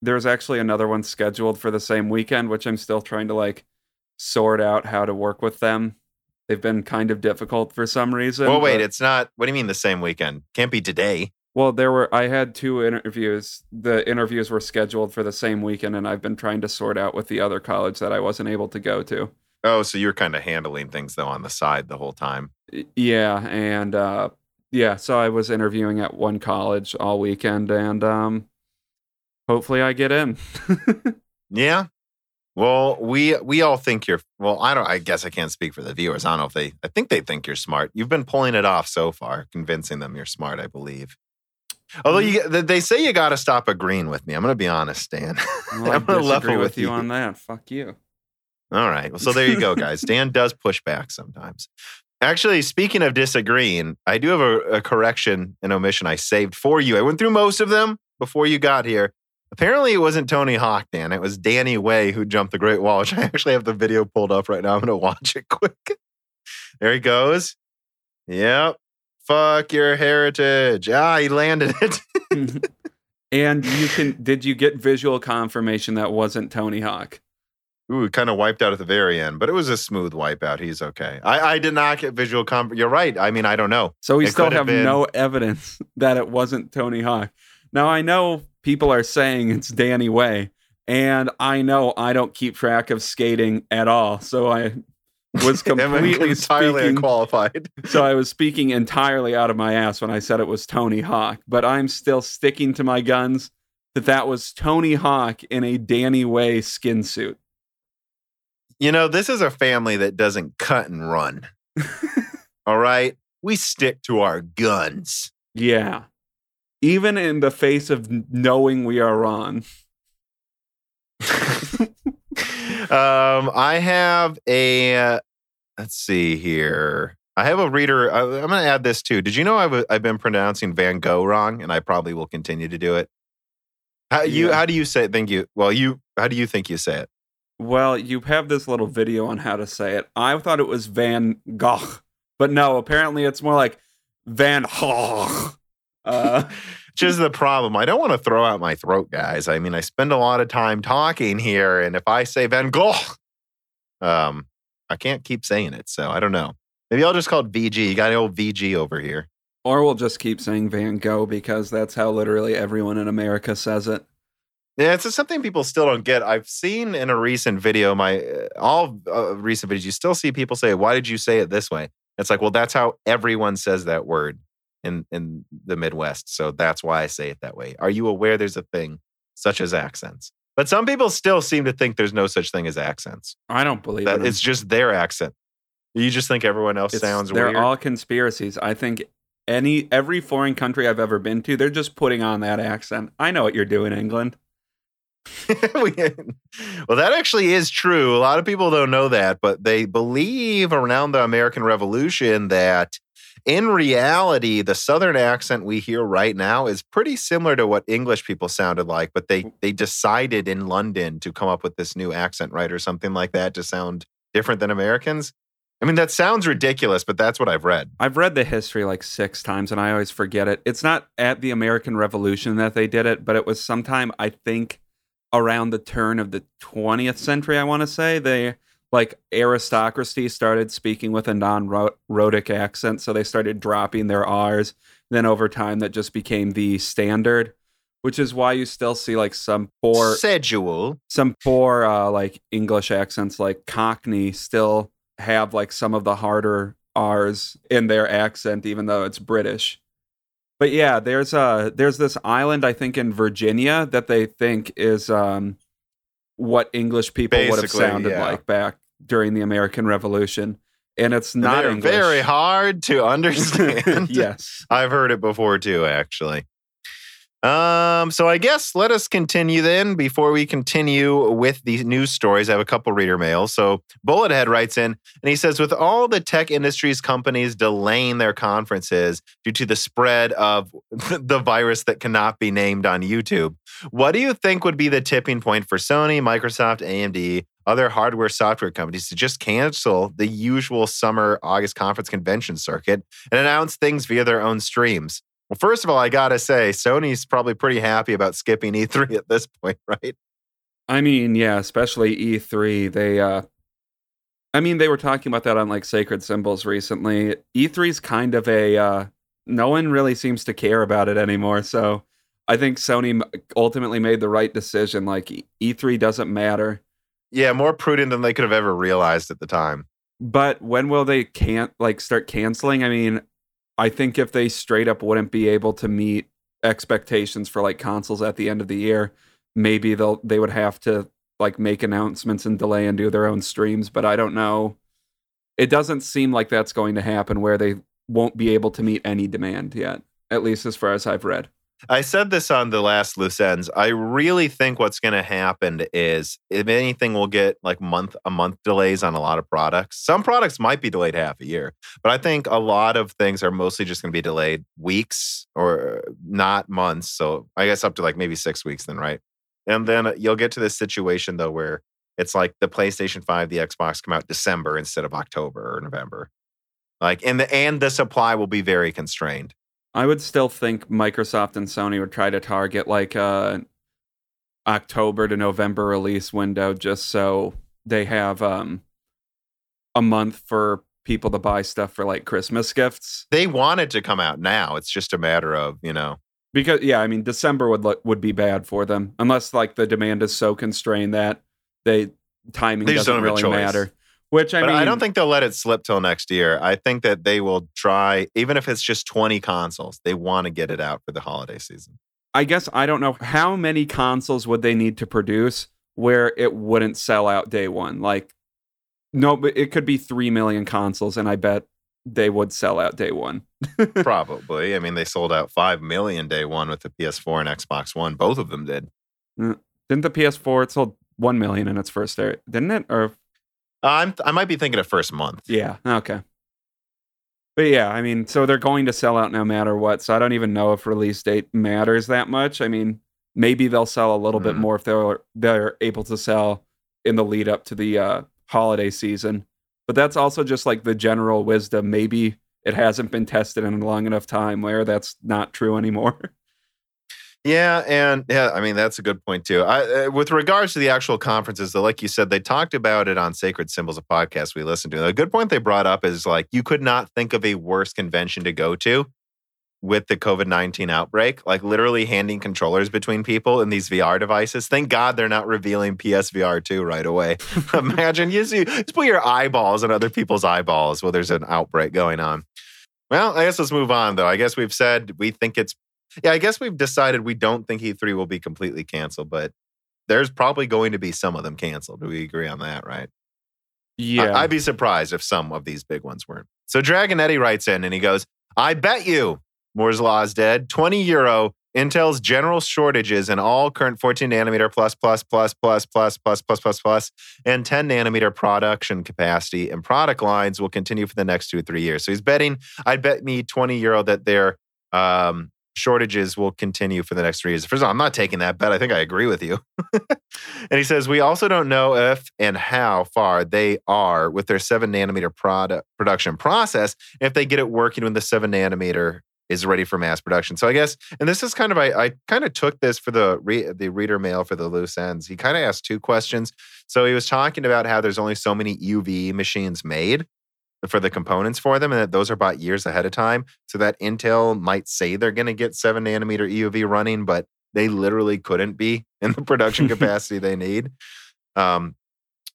there's actually another one scheduled for the same weekend, which I'm still trying to like sort out how to work with them. They've been kind of difficult for some reason.
Well, wait, it's not. What do you mean the same weekend? Can't be today.
Well, there were I had two interviews. The interviews were scheduled for the same weekend and I've been trying to sort out with the other college that I wasn't able to go to.
Oh, so you're kind of handling things though on the side the whole time.
Yeah, and uh yeah, so I was interviewing at one college all weekend and um hopefully I get in.
yeah. Well, we we all think you're well, I don't I guess I can't speak for the viewers. I don't know if they I think they think you're smart. You've been pulling it off so far, convincing them you're smart, I believe. Although you, mm-hmm. they say you got to stop agreeing with me. I'm going to be honest, Dan.
Well, I'm going to level with, with you, you on that. Fuck you.
All right. Well, so there you go, guys. Dan does push back sometimes. Actually, speaking of disagreeing, I do have a, a, correction and omission I saved for you. I went through most of them before you got here, Apparently, it wasn't Tony Hawk, Dan. It was Danny Way who jumped the Great Wall, which I actually have the video pulled up right now. I'm going to watch it quick. there he goes. Yep. Fuck your heritage. Ah, he landed it.
and you can did you get visual confirmation that wasn't Tony Hawk?
Ooh, kind of wiped out at the very end, but it was a smooth wipeout. He's okay. I, I did not get visual comp. You're right. I mean, I don't know.
So we
It
still
have
have
been-
no evidence that it wasn't Tony Hawk. Now I know people are saying it's Danny Way, and I know I don't keep track of skating at all. So I was completely
entirely
speaking.
unqualified.
So I was speaking entirely out of my ass when I said it was Tony Hawk, but I'm still sticking to my guns that that was Tony Hawk in a Danny Way skin suit.
You know, this is a family that doesn't cut and run. All right. We stick to our guns.
Yeah. Even in the face of knowing we are wrong.
um, I have a, let's see here. I have a reader. I, I'm going to add this too. Did you know I've, I've been pronouncing Van Gogh wrong and I probably will continue to do it? How, you,
Yeah.
how do you say it? Think you, well, you, how do you think you say it?
Well, you have this little video on how to say it. I thought it was Van Gogh, but no, apparently it's more like Van Gogh. Uh,
Which is the problem. I don't want to throw out my throat, guys. I mean, I spend a lot of time talking here, and if I say Van Gogh, um, I can't keep saying it. So I don't know. Maybe I'll just call it VG. You got an old VG over here.
or we'll just keep saying Van Gogh because that's how literally everyone in America says it.
Yeah, it's just something people still don't get. I've seen in a recent video, my all uh, recent videos, you still see people say, "Why did you say it this way?" It's like, well, that's how everyone says that word in in the Midwest, so that's why I say it that way. Are you aware there's a thing such as accents? But some people still seem to think there's no such thing as accents.
I don't believe
That
it.
it's just their accent. You just think everyone else
It's-
sounds
they're
weird.
all conspiracies. I think any every foreign country I've ever been to, they're just putting on that accent. I know what you're doing, England.
Well, that actually is true. A lot of people don't know that, but they believe around the American Revolution that in reality, the Southern accent we hear right now is pretty similar to what English people sounded like, but they mm. they decided in London to come up with this new accent, right, or something like that, to sound different than Americans. I mean, that sounds ridiculous, but that's what I've read.
I've read the history like six times and I always forget it. It's not at the American Revolution that they did it, but it was sometime, I think, around the turn of the 20th century, I want to say. They, like, aristocracy started speaking with a non rhotic accent. So they started dropping their R's. Then over time, that just became the standard, which is why you still see, like, some poor
Sedule.
some poor uh, like English accents like Cockney still have like some of the harder R's in their accent, even though it's British. But yeah, there's uh there's this island I think in Virginia that they think is um what English people would have sounded
yeah.
like back during the American Revolution. And it's not
very hard to understand.
yes.
I've heard it before too, actually. Um, so I guess let us continue then. Before we continue with the news stories, I have a couple reader mails. So Bullethead writes in and he says, with all the tech industries companies delaying their conferences due to the spread of the virus that cannot be named on YouTube, what do you think would be the tipping point for Sony, Microsoft, AMD, other hardware software companies to just cancel the usual summer August conference convention circuit and announce things via their own streams? Well, first of all, I gotta say, Sony's probably pretty happy about skipping E3 at this point, right?
I mean, yeah, especially E3. They, uh, I mean, they were talking about that on like Sacred Symbols recently. E3's kind of a, uh, no one really seems to care about it anymore. So I think Sony ultimately made the right decision. Like E- E3 doesn't matter.
Yeah, more prudent than they could have ever realized at the time.
But when will they can't like start canceling? I mean, I think if they straight up wouldn't be able to meet expectations for like consoles at the end of the year, maybe they'll they would have to like make announcements and delay and do their own streams, but I don't know. It doesn't seem like that's going to happen where they won't be able to meet any demand yet, at least as far as I've read.
I said this on the last loose ends. I really think what's going to happen is, if anything, we'll get like month a month delays on a lot of products. Some products might be delayed half a year, but I think a lot of things are mostly just going to be delayed weeks or not months. So I guess up to like maybe six weeks, then, right? And then uh, you'll get to this situation though where it's like the PlayStation 5, the Xbox come out December instead of October or November. Like and the and the supply will be very constrained.
I would still think Microsoft and Sony would try to target like a October to November release window just so they have um a month for people to buy stuff for like Christmas gifts.
They want it to come out now. It's just a matter of, you know.
Because yeah, I mean December would look, would be bad for them unless like the demand is so constrained that they timing
They
doesn't
don't have a
really matter. Which I
but
mean
I don't think they'll let it slip till next year. I think that they will try, even if it's just 20 consoles, they want to get it out for the holiday season.
I guess I don't know how many consoles would they need to produce where it wouldn't sell out day one. Like, no, but it could be three million consoles, and I bet they would sell out day one.
Probably. I mean, they sold out 5 million day one with the PS4 and Xbox One. Both of them did.
Mm, didn't the PS4 it sold one million in its first day? Didn't it? Or
Uh, I'm, I might be thinking of first month.
yeah, okay. But yeah, I mean, so they're going to sell out no matter what. So I don't even know if release date matters that much. I mean, maybe they'll sell a little bit
Mhm.
more if they're they're able to sell in the lead up to the uh, holiday season. But that's also just like the general wisdom. Maybe it hasn't been tested in a long enough time where that's not true anymore.
Yeah, and yeah, I mean that's a good point too. I, uh, with regards to the actual conferences, though, like you said, they talked about it on Sacred Symbols, a podcast we listened to. A good point they brought up is like you could not think of a worse convention to go to with the COVID nineteen outbreak. Like literally handing controllers between people in these VR devices. Thank God they're not revealing PSVR two right away. Imagine you see, just put your eyeballs in other people's eyeballs while there's an outbreak going on. Well, I guess let's move on though. I guess we've said we think it's yeah, I guess we've decided we don't think E3 will be completely canceled, but there's probably going to be some of them canceled. Do we agree on that, right?
yeah.
I, would be surprised if some of these big ones weren't. So Dragon Eddie writes in and he goes, I bet you Moore's Law is dead. 20 euro. Intel's general shortages in all current 14 nanometer plus plus plus plus plus plus plus plus plus and 10 nanometer production capacity and product lines will continue for the next two or three years. So he's betting, I'd bet me 20 euro that their um, shortages will continue for the next three years. First of all, I'm not taking that bet. I think I agree with you. and he says, We also don't know if and how far they are with their seven nanometer product production process, if they get it working when the seven nanometer is ready for mass production. So I guess, and this is kind of, I, I kind of took this for the re, the reader mail for the loose ends. He kind of asked two questions. So he was talking about how there's only so many EUV machines made for the components for them, and that those are bought years ahead of time. So that Intel might say they're going to get seven nanometer EUV running, but they literally couldn't be in the production capacity they need. Um,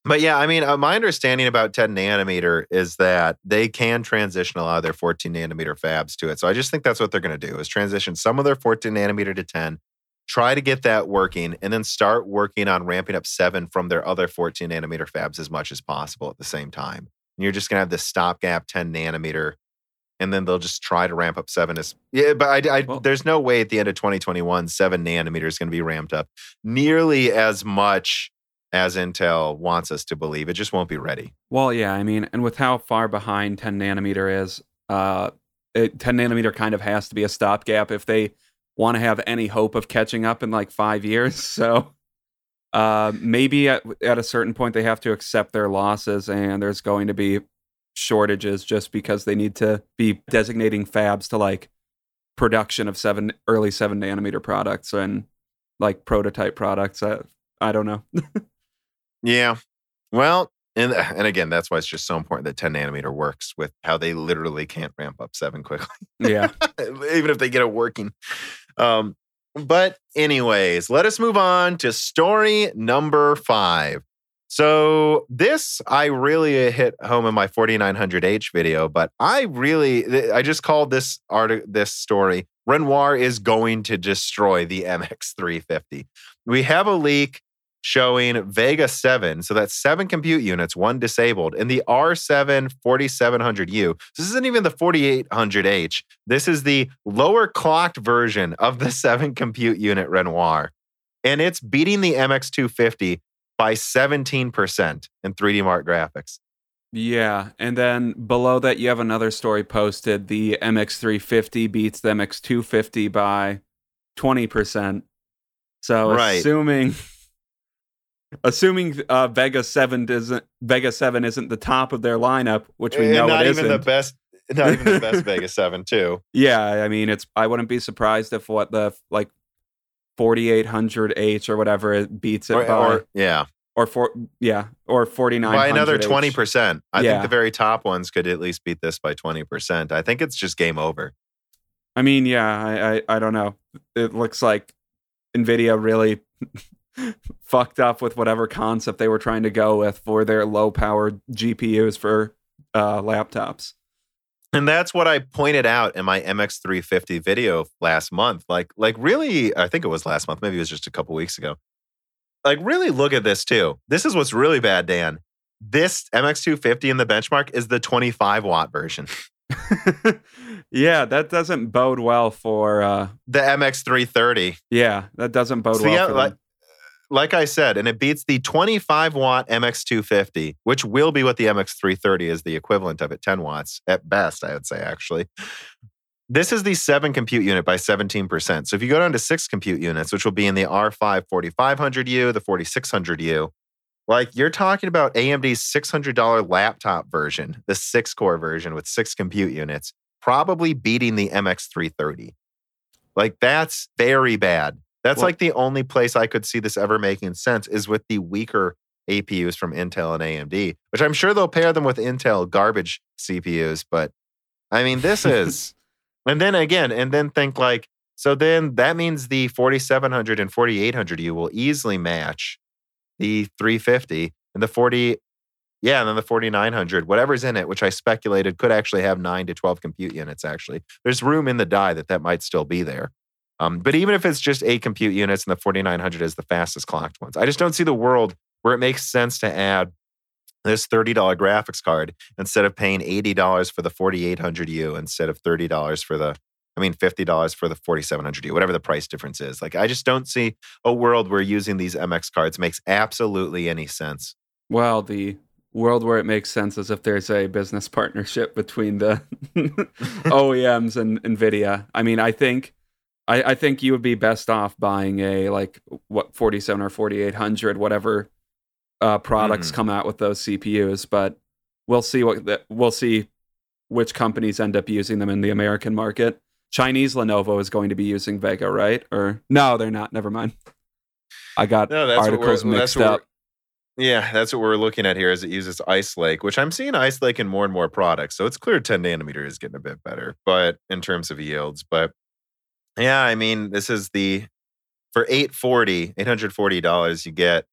but yeah, I mean, uh, my understanding about 10 nanometer is that they can transition a lot of their 14 nanometer fabs to it. So I just think that's what they're going to do is transition some of their 14 nanometer to 10, try to get that working, and then start working on ramping up seven from their other 14 nanometer fabs as much as possible at the same time. And you're just going to have this stopgap 10 nanometer, and then they'll just try to ramp up seven. As yeah, but I, I
Well-
there's no way at the end of 2021 seven nanometer is going to be ramped up nearly as much as Intel wants us to believe. It just won't be ready.
Well, yeah, I mean, and with how far behind 10 nanometer is, uh, it, 10 nanometer kind of has to be a stopgap if they want to have any hope of catching up in like five years. So uh, maybe at, at a certain point they have to accept their losses, and there's going to be shortages just because they need to be designating fabs to like production of seven early seven nanometer products and like prototype products. I, I don't know.
Yeah. Well, and and again, that's why it's just so important that 10 nanometer works with how they literally can't ramp up seven quickly,
yeah.
even if they get it working. Um, but anyways, let us move on to story number five. So this I really hit home in my 4900H video, but I really I just called this art this story Renoir is going to destroy the MX350. We have a leak showing Vega 7, so that's seven compute units, one disabled, in the R7 4700U. This isn't even the 4800H. This is the lower clocked version of the seven compute unit Renoir. And it's beating the MX250 by 17% in 3D Mark graphics.
Yeah, and then below that you have another story posted. The MX350 beats the MX250 by 20%. So
Right.
assuming assuming uh, Vega Seven isn't Vega Seven isn't the top of their lineup, which we
Eh,
know
not
it
even
isn't.
the best. Not even the best Vegas Seven too.
Yeah, I mean, it's. I wouldn't be surprised if what the like forty eight hundred H or whatever it beats it
Or,
by,
or
or,
yeah,
for yeah, or forty nine
by another twenty percent. I
Yeah.
think the very top ones could at least beat this by twenty percent. I think it's just game over.
I mean, yeah, I, I I don't know. It looks like Nvidia really fucked up with whatever concept they were trying to go with for their low powered GPUs for uh, laptops.
And that's what I pointed out in my MX350 video last month. Like, like really, I think it was last month. Maybe it was just a couple weeks ago. Like, really look at this too. This is what's really bad, Dan. This MX250 in the benchmark is the 25 watt version.
yeah, that doesn't bode well for. Uh,
The MX330
yeah, that doesn't bode
So,
well
yeah,
for
like-. Like I said, and it beats the 25 watt MX250, which will be what the MX330 is the equivalent of at 10 watts at best, I would say, actually. This is the seven compute unit by 17%. So if you go down to six compute units, which will be in the R5 4500U, the 4600U, like you're talking about AMD's $600 laptop version, the six core version with six compute units, probably beating the MX330. Like that's very bad. That's
Well-
like the only place I could see this ever making sense is with the weaker APUs from Intel and AMD, which I'm sure they'll pair them with Intel garbage CPUs. But I mean, this is, and then again, and then think like, so then that means the 4700 and 4800U will easily match the 350 and the 40, yeah, and then the 4900, whatever's in it, which I speculated could actually have nine to 12 compute units. Actually, there's room in the die that that might still be there. Um, but even if it's just eight compute units and the 4900 is the fastest clocked ones, I just don't see the world where it makes sense to add this $30 graphics card instead of paying $80 for the 4800U instead of $30 for the, I mean, $50 for the 4700U, whatever the price difference is. Like, I just don't see a world where using these MX cards makes absolutely any sense.
Well, the world where it makes sense is if there's a business partnership between the OEMs and Nvidia. I mean, I think I, I think you would be best off buying a like what 47 or 4800 whatever uh, products
Mhm.
come out with those CPUs, but we'll see what the, we'll see which companies end up using them in the American market. Chinese Lenovo is going to be using Vega, right? Or no, they're not. Never mind. I got
No, that's what we're-
articles
that's
mixed
what
up.
Yeah, that's what we're looking at here as it uses Ice Lake, which I'm seeing Ice Lake in more and more products. So it's clear 10 nanometer is getting a bit better, but in terms of yields. But yeah, I mean, this is the for 840, $840, you get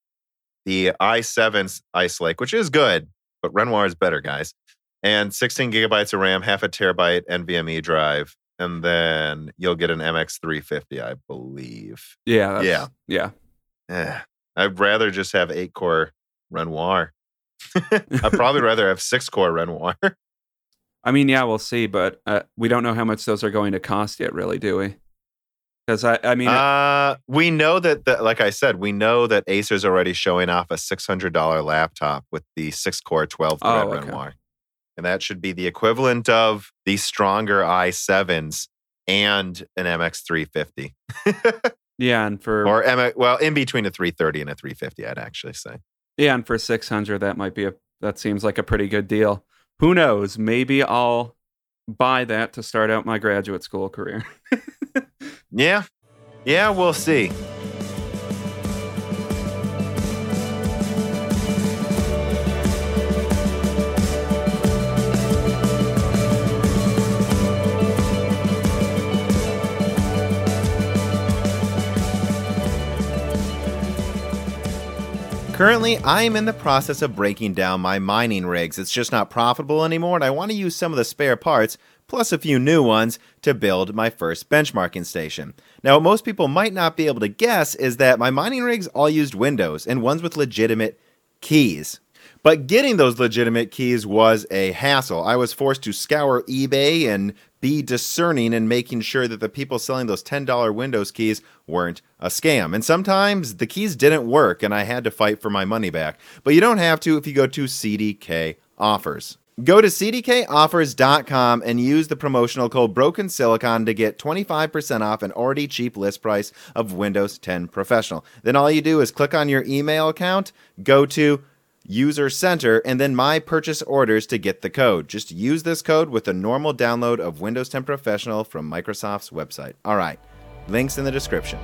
the i7 Ice Lake, which is good, but Renoir is better, guys. And 16 gigabytes of RAM, half a terabyte NVMe drive. And then you'll get an MX350, I believe.
Yeah, that's-
Yeah.
yeah.
Eh, I'd rather just have eight core Renoir. I'd probably rather have six core Renoir.
I mean, yeah, we'll see, but uh, we don't know how much those are going to cost yet, really, do we? Because I, I mean,
uh, we know that, the, like I said, we know that Acer's already showing off a $600 laptop with the six core 12 thread
Oh, okay.
Renoir. And that should be the equivalent of the stronger i7s and an MX350.
yeah, and for
or M- well, in between a 330 and a 350, I'd actually say.
yeah, and for six hundred, that might be a that seems like a pretty good deal. Who knows? Maybe I'll buy that to start out my graduate school career.
Yeah. Yeah, we'll see. Currently, I am in the process of breaking down my mining rigs. It's just not profitable anymore, and I want to use some of the spare parts, plus a few new ones, to build my first benchmarking station. Now, what most people might not be able to guess is that my mining rigs all used Windows, and ones with legitimate keys. But getting those legitimate keys was a hassle. I was forced to scour eBay and be discerning in making sure that the people selling those $10 Windows keys weren't a scam. And sometimes the keys didn't work and I had to fight for my money back. But you don't have to if you go to CDK offers. Go to cdkoffers.com and use the promotional code Broken Silicon to get 25% off an already cheap list price of Windows 10 Professional. Then all you do is click on your email account, go to User Center, and then My Purchase Orders to get the code. Just use this code with a normal download of Windows 10 Professional from Microsoft's website. All right, links in the description.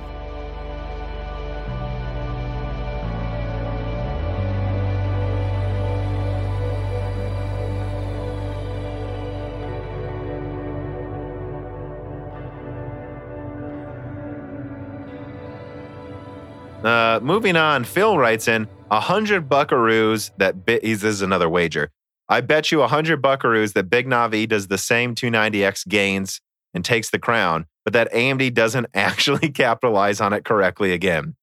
Uh, moving on, Phil writes in a hundred buckaroos that bi- he's, this is another wager. I bet you a hundred buckaroos that Big Navi does the same 290x gains and takes the crown, but that AMD doesn't actually capitalize on it correctly again.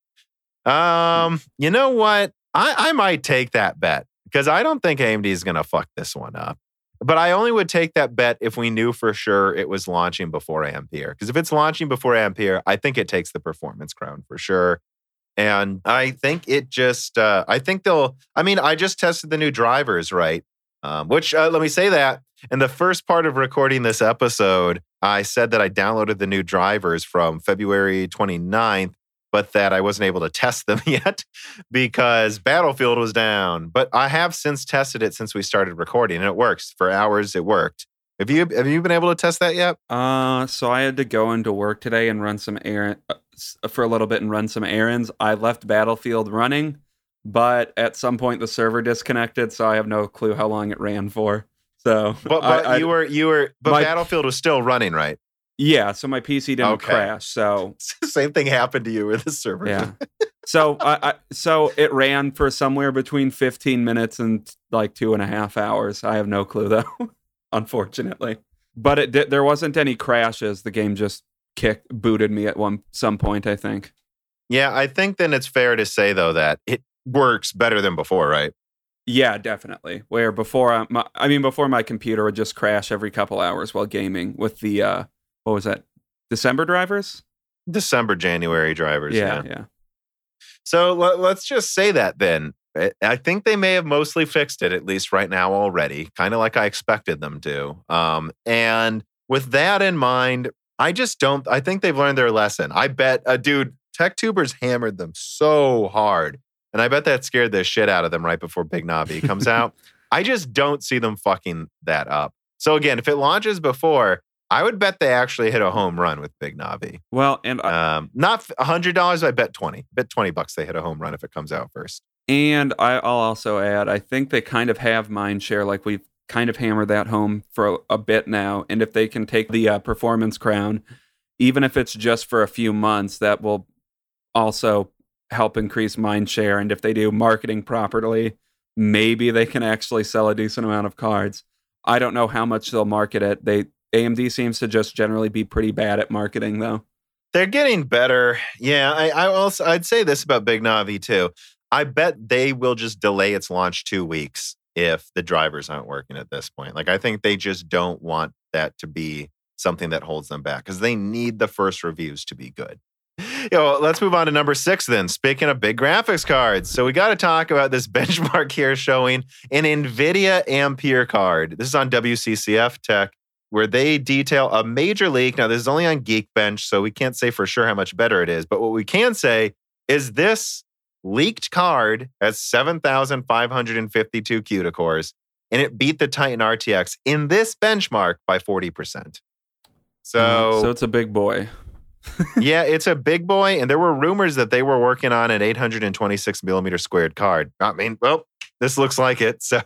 Um, you know what? I, I might take that bet because I don't think AMD is going to fuck this one up. But I only would take that bet if we knew for sure it was launching before Ampere. Because if it's launching before Ampere, I think it takes the performance crown for sure. And I think it just, uh, I think they'll, I mean, I just tested the new drivers, right? Um, which, uh, let me say that in the first part of recording this episode, I said that I downloaded the new drivers from February 29th, but that I wasn't able to test them yet because Battlefield was down. But I have since tested it since we started recording and it works. For hours, it worked. Have you have you been able to test that yet?
Uh, so I had to go into work today and run some errand uh, for a little bit and run some errands. I left Battlefield running, but at some point the server disconnected, so I have no clue how long it ran for. So,
but, but
I,
you
I,
were you were but
my-
Battlefield was still running, right?
yeah. So my PC didn't
Okay.
crash. So
Same thing happened to you with the server.
yeah. So I, I so it ran for somewhere between 15 minutes and like two and a half hours. I have no clue though, unfortunately. But it did, there wasn't any crashes. The game just kicked booted me at one some point. I think.
Yeah, I think then it's fair to say though that it works better than before, right?
Yeah, definitely. Where before, I, my, I mean, before my computer would just crash every couple hours while gaming with the uh, what was that? December drivers.
December, January drivers.
Yeah, yeah.
So let, let's just say that then. I- I think they may have mostly fixed it, at least right now already, kind of like I expected them to. Um, and with that in mind, I just don't, I think they've learned their lesson. I bet, uh, dude, TechTubers hammered them so hard. And I bet that scared the shit out of them right before Big Navi comes out. I just don't see them fucking that up. So again, if it launches before, I would bet they actually hit a home run with Big Navi.
Well, and I,
Um, not a hundred dollars. I bet twenty. Bet twenty bucks they hit a home run if it comes out first.
and I'll also add, I think they kind of have mind share. Like we've kind of hammer that home for a, a bit now. And if they can take the uh, performance crown, even if it's just for a few months, that will also help increase mind share. And if they do marketing properly, maybe they can actually sell a decent amount of cards. I don't know how much they'll market it. They AMD seems to just generally be pretty bad at marketing, though.
They're getting better. Yeah, I, I also I'd say this about Big Navi too. I bet they will just delay its launch two weeks if the drivers aren't working at this point. Like I think they just don't want that to be something that holds them back because they need the first reviews to be good. Know, let's move on to number six then. Speaking of big graphics cards, so we got to talk about this benchmark here showing an NVIDIA Ampere card. This is on WCCF Tech, where they detail a major leak. Now, this is only on Geekbench, so we can't say for sure how much better it is. But what we can say is this leaked card has 7,552 CUDA cores, and it beat the Titan RTX in this benchmark by 40%. So,
Uh, so it's a big boy.
yeah, it's a big boy, and there were rumors that they were working on an 826 millimeter squared card. I mean, well, this looks like it. So,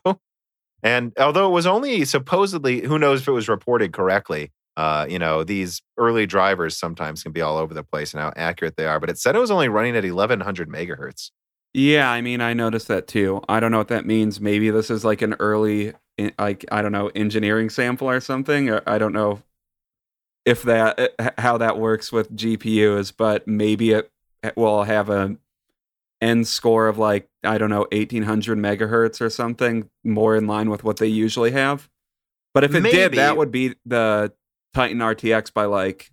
and although it was only supposedly, who knows if it was reported correctly? Uh, you know, these early drivers sometimes can be all over the place and how accurate they are. But it said it was only running at 1100 megahertz.
Yeah, I mean, I noticed that too. I don't know what that means. Maybe this is like an early, eh, like I don't know, engineering sample or something. I don't know if that eh, how that works with GPUs, but maybe it eh, will have a end score of like I don't know, eighteen hundred megahertz or something, more in line with what they usually have. But if it did, that would be the Titan RTX by like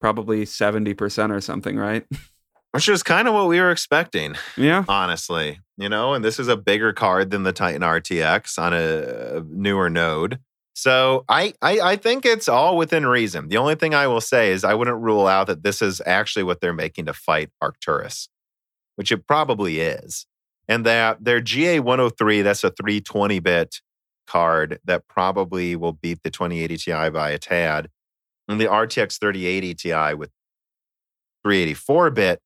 probably seventy percent or something, right?
Which is kind of what we were expecting,
yeah.
honestly. you know, and this is a bigger card than the Titan RTX on a newer node. So I, I I think it's all within reason. The only thing I will say is I wouldn't rule out that this is actually what they're making to fight Arcturus, which it probably is. And that their GA 103, that's a 320 bit card that probably will beat the 2080 Ti by a tad. And the RTX 3080 Ti with 384 bit,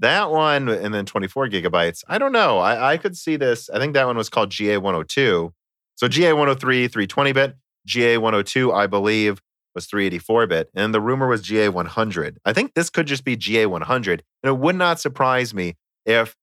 that one, and then 24 gigabytes. I don't know. I, I could see this. I think that one was called GA 102. So GA 103, 320 bit. GA 102, I believe, was 384 bit. And the rumor was GA 100. I think this could just be GA 100. And it would not surprise me if,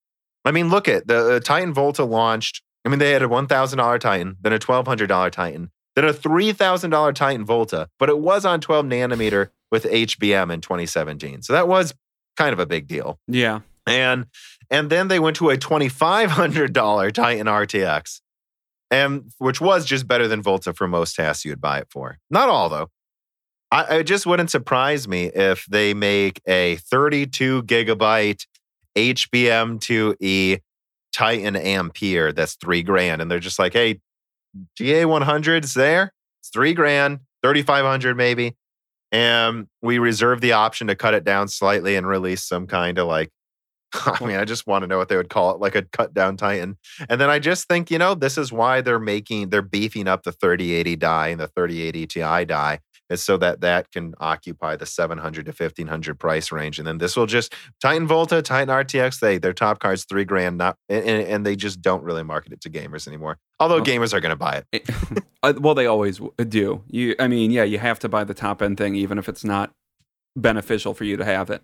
I mean, look at the, uh, the Titan Volta launched. I mean, they had a $1,000 Titan, then a $1,200 Titan, then a $3,000 Titan Volta, but it was on 12 nanometer with HBM in 2017. So that was kind of a big deal.
Yeah.
And and then they went to a $2,500 Titan RTX and which was just better than Volta for most tasks you'd buy it for. Not all though. I, it just wouldn't surprise me if they make a 32 gigabyte HBM2E Titan Ampere that's three grand, and they're just like, hey, GA one hundred 100's there. It's three grand, 3,500 maybe. And we reserve the option to cut it down slightly and release some kind of like I mean, I just want to know what they would call it, like a cut down Titan. And then I just think, you know, this is why they're making, they're beefing up the 3080 die and the 3080 Ti die is so that that can occupy the 700 to 1500 price range. And then this will just Titan Volta, Titan RTX, they their top cards three grand, not and, and they just don't really market it to gamers anymore. Although well, gamers are going to buy it.
Uh, well, they always do. You, I mean, yeah, you have to buy the top end thing, even if it's not beneficial for you to have it.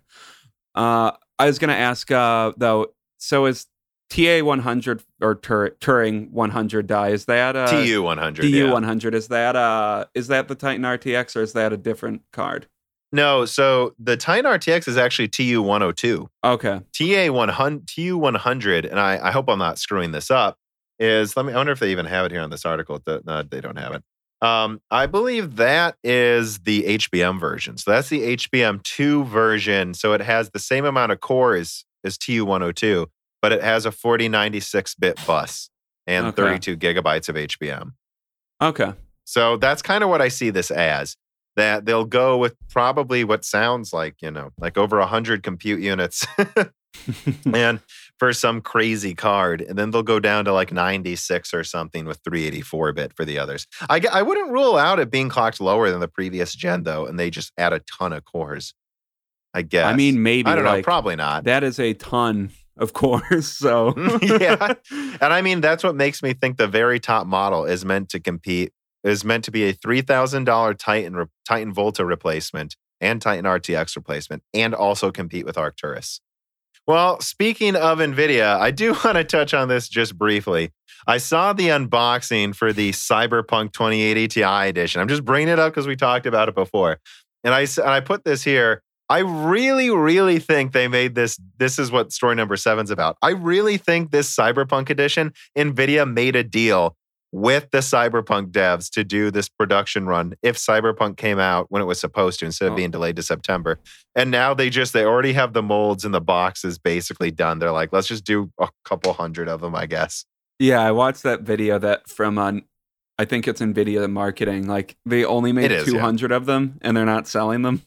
Uh, I was going to ask uh, though. So is TA 100 or Tur- Turing 100 die? Is that uh,
TU 100?
TU yeah. 100 is that uh is that the Titan RTX or is that a different card?
No, so the Titan RTX is actually TU 102.
Okay.
TA 100 TU 100, and I, I hope I'm not screwing this up. Is let me. I wonder if they even have it here on this article. No, they don't have it. Um, I believe that is the HBM version. So that's the HBM2 version. So it has the same amount of cores as TU102, but it has a 4096 bit bus and okay. 32 gigabytes of HBM.
Okay.
So that's kind of what I see this as. That they'll go with probably what sounds like, you know, like over 100 compute units. and for some crazy card, and then they'll go down to like 96 or something with 384 bit for the others. I, I wouldn't rule out it being clocked lower than the previous gen though, and they just add a ton of cores. I guess.
I mean, maybe.
I don't
like,
know. Probably not.
That is a ton of course. So
yeah, and I mean that's what makes me think the very top model is meant to compete. Is meant to be a three thousand dollar Titan Titan Volta replacement and Titan RTX replacement, and also compete with Arcturus. Well, speaking of NVIDIA, I do want to touch on this just briefly. I saw the unboxing for the Cyberpunk 2080 Ti edition. I'm just bringing it up because we talked about it before. And I, and I put this here. I really, really think they made this. This is what story number seven's about. I really think this Cyberpunk edition, NVIDIA made a deal with the Cyberpunk devs to do this production run if Cyberpunk came out when it was supposed to instead of oh. being delayed to September. And now they just they already have the molds and the boxes basically done. They're like, let's just do a couple hundred of them, I guess.
Yeah, I watched that video that from on uh, I think it's Nvidia marketing. Like they only made 200 yeah. of them and they're not selling them.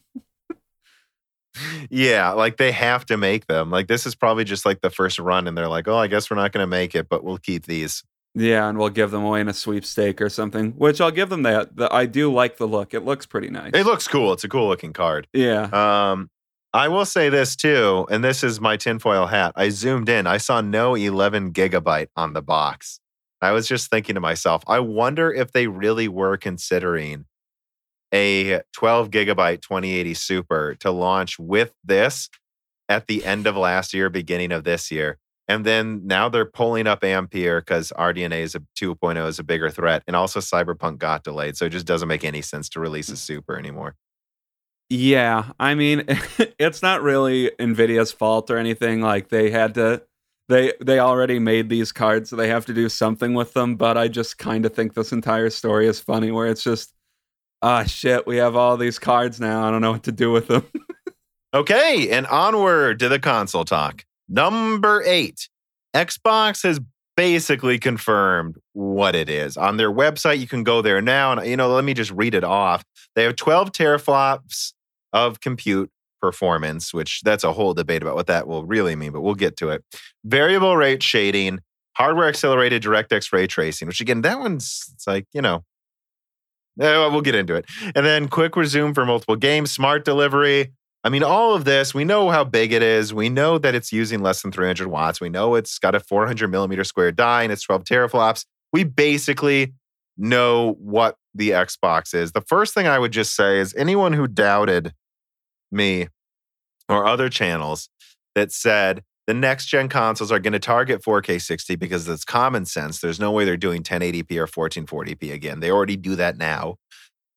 Yeah, like they have to make them. Like this is probably just like the first run and they're like, "Oh, I guess we're not going to make it, but we'll keep these."
Yeah, and we'll give them away in a sweepstake or something. Which I'll give them that. The, I do like the look. It looks pretty nice.
It looks cool. It's a cool looking card.
Yeah.
Um, I will say this too, and this is my tinfoil hat. I zoomed in. I saw no 11 gigabyte on the box. I was just thinking to myself, I wonder if they really were considering a 12 gigabyte 2080 Super to launch with this at the end of last year, beginning of this year. And then now they're pulling up Ampere because RDNA is a 2.0 is a bigger threat. And also Cyberpunk got delayed. So it just doesn't make any sense to release a mm. super anymore.
Yeah. I mean, it's not really NVIDIA's fault or anything. Like they had to they they already made these cards, so they have to do something with them. But I just kind of think this entire story is funny where it's just ah shit, we have all these cards now. I don't know what to do with them.
okay, and onward to the console talk. Number eight, Xbox has basically confirmed what it is. On their website, you can go there now. And, you know, let me just read it off. They have 12 teraflops of compute performance, which that's a whole debate about what that will really mean, but we'll get to it. Variable rate shading, hardware accelerated DirectX ray tracing, which again, that one's it's like, you know, eh, we'll get into it. And then quick resume for multiple games, smart delivery. I mean, all of this, we know how big it is. We know that it's using less than 300 watts. We know it's got a 400 millimeter square die and it's 12 teraflops. We basically know what the Xbox is. The first thing I would just say is anyone who doubted me or other channels that said the next gen consoles are going to target 4K 60 because it's common sense. There's no way they're doing 1080p or 1440p again. They already do that now.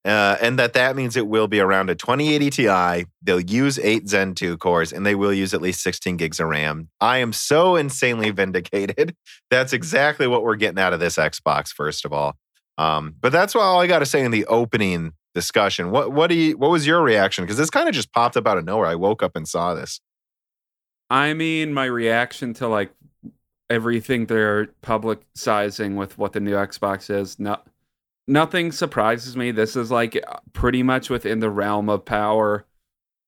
Uh, and that that means it will be around a 2080 Ti. They'll use eight Zen 2 cores and they will use at least 16 gigs of RAM. I am so insanely vindicated. That's exactly what we're getting out of this Xbox, first of all. Um, but that's all I got to say in the opening discussion. What what do you what was your reaction? Because this kind of just popped up out of nowhere. I woke up and saw this.
I mean, my reaction to like everything they're publicizing with what the new Xbox is, not nothing surprises me. This is like pretty much within the realm of power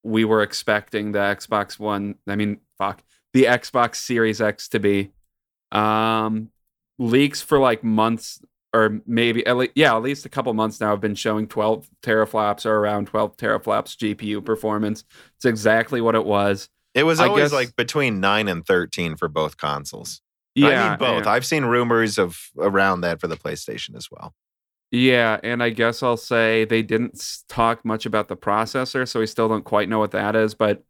we were expecting the Xbox One. I mean, fuck the Xbox Series X to be. Um, leaks for like months or maybe at least yeah at least a couple months now have been showing 12 teraflops or around 12 teraflops gpu performance it's exactly what it was
it was always guess, like between 9 and 13 for both consoles yeah i mean both i've seen rumors of around that for the playstation as well
yeah and i guess i'll say they didn't talk much about the processor so we still don't quite know what that is but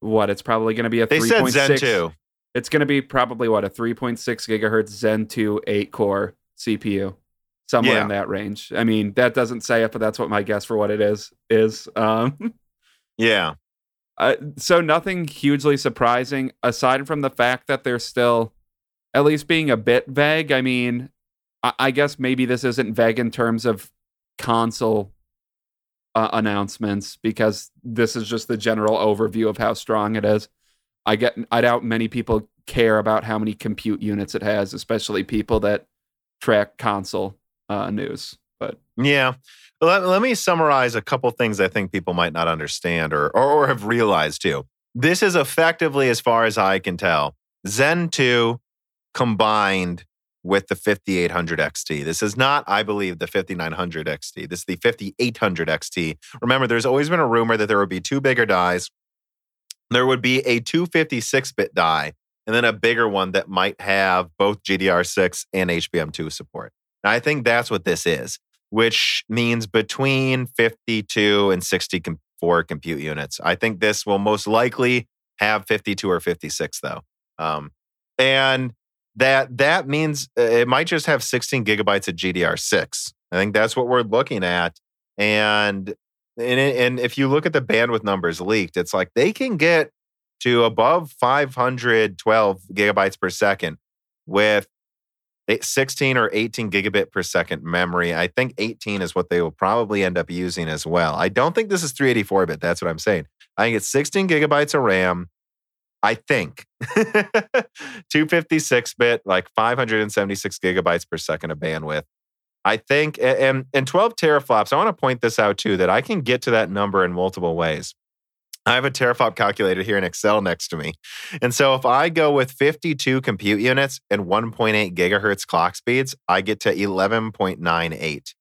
what it's probably going to be a
they 3. said zen 2
it's going to be probably what a 3.6 gigahertz zen 2 8 core cpu somewhere yeah. in that range. I mean, that doesn't say it, but that's what my guess for what it is is. Um,
yeah.
Uh, so nothing hugely surprising aside from the fact that they're still at least being a bit vague. I mean, I, I guess maybe this isn't vague in terms of console uh, announcements because this is just the general overview of how strong it is. I get I doubt many people care about how many compute units it has, especially people that track console uh, news. But
yeah, let, let me summarize a couple things I think people might not understand or, or, or have realized too. This is effectively, as far as I can tell, Zen 2 combined with the 5800 XT. This is not, I believe, the 5900 XT. This is the 5800 XT. Remember, there's always been a rumor that there would be two bigger dies. There would be a 256 bit die and then a bigger one that might have both GDDR6 and HBM2 support. I think that's what this is, which means between 52 and 64 compute units. I think this will most likely have 52 or 56 though. Um, and that that means uh, it might just have 16 gigabytes of GDDR6. I think that's what we're looking at. And and, and if you look at the bandwidth numbers leaked, it's like they can get to above 512 gigabytes per second with 16 or 18 gigabit per second memory. I think 18 is what they will probably end up using as well. I don't think this is 384 bit. That's what I'm saying. I think it's 16 gigabytes of RAM. I think 256 bit, like 576 gigabytes per second of bandwidth. I think, and, and 12 teraflops. I want to point this out too that I can get to that number in multiple ways. I have a teraflop calculator here in Excel next to me. And so if I go with 52 compute units and 1.8 gigahertz clock speeds, I get to 11.98.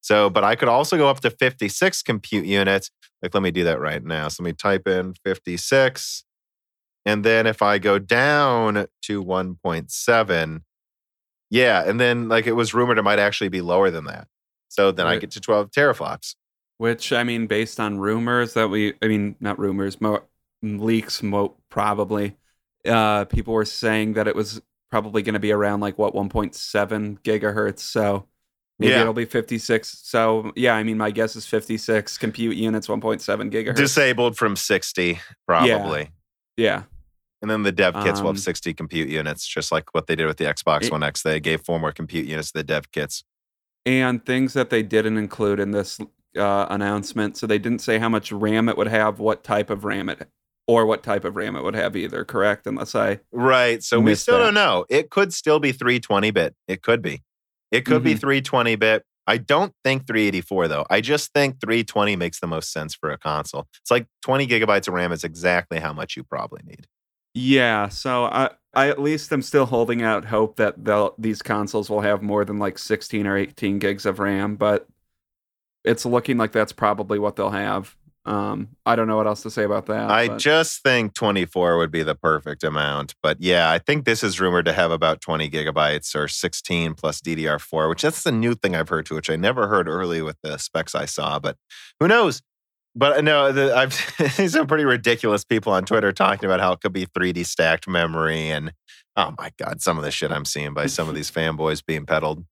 So, but I could also go up to 56 compute units. Like, let me do that right now. So let me type in 56. And then if I go down to 1.7, yeah. And then like it was rumored it might actually be lower than that. So then right. I get to 12 teraflops.
Which I mean, based on rumors that we, I mean, not rumors, mo- leaks, mo- probably. Uh, people were saying that it was probably going to be around like what 1.7 gigahertz. So maybe yeah. it'll be 56. So yeah, I mean, my guess is 56 compute units, 1.7 gigahertz.
Disabled from 60, probably.
Yeah. yeah.
And then the dev kits um, will have 60 compute units, just like what they did with the Xbox it, One X. They gave four more compute units to the dev kits.
And things that they didn't include in this uh, announcement. So they didn't say how much RAM it would have, what type of RAM it or what type of RAM it would have either, correct? Unless I
Right. So we still
that.
don't know. It could still be 320 bit. It could be. It could be
Mhm.
320 bit. I don't think 384 though. I just think 320 makes the most sense for a console. It's like 20 gigabytes of RAM is exactly how much you probably need.
Yeah, so I I at least am still holding out hope that these consoles will have more than like 16 or 18 gigs of RAM, but it's looking like that's probably what they'll have. Um, I don't know what else to say about that.
I
but-
just think 24 would be the perfect amount. But yeah, I think this is rumored to have about 20 gigabytes or 16 plus DDR4, which that's the new thing I've heard too, which I never heard early with the specs I saw. But who knows? But uh, no, the, I've seen some pretty ridiculous people on Twitter talking about how it could be 3D stacked memory. And oh my God, some of the shit I'm seeing by some of these fanboys being peddled.